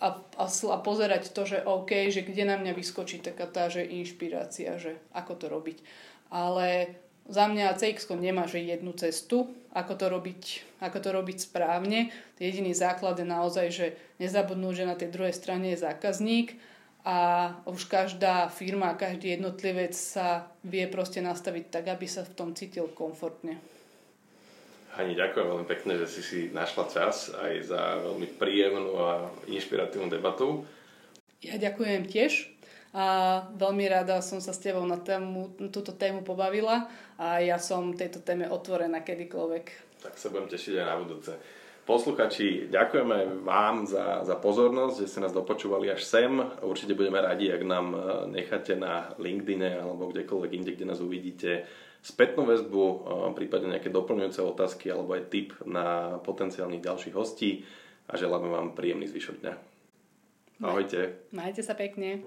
a, a, a pozerať to, že OK, že kde na mňa vyskočí taká tá, že inšpirácia, že ako to robiť. Ale za mňa CX nemá že jednu cestu, ako to, robiť, ako to robiť správne. Jediný základ je naozaj, že nezabudnúť, že na tej druhej strane je zákazník a už každá firma, každý jednotlivec sa vie proste nastaviť tak, aby sa v tom cítil komfortne. Ani ďakujem veľmi pekne, že si si našla čas aj za veľmi príjemnú a inšpiratívnu debatu. Ja ďakujem tiež a veľmi rada som sa s tebou na tému, túto tému pobavila a ja som tejto téme otvorená kedykoľvek. Tak sa budem tešiť aj na budúce. Posluchači, ďakujeme vám za, za pozornosť, že ste nás dopočúvali až sem. Určite budeme radi, ak nám e, necháte na LinkedIne alebo kdekoľvek inde, kde nás uvidíte spätnú väzbu, e, prípadne nejaké doplňujúce otázky alebo aj tip na potenciálnych ďalších hostí a želáme vám príjemný zvyšok dňa. Ahojte. Majte sa pekne.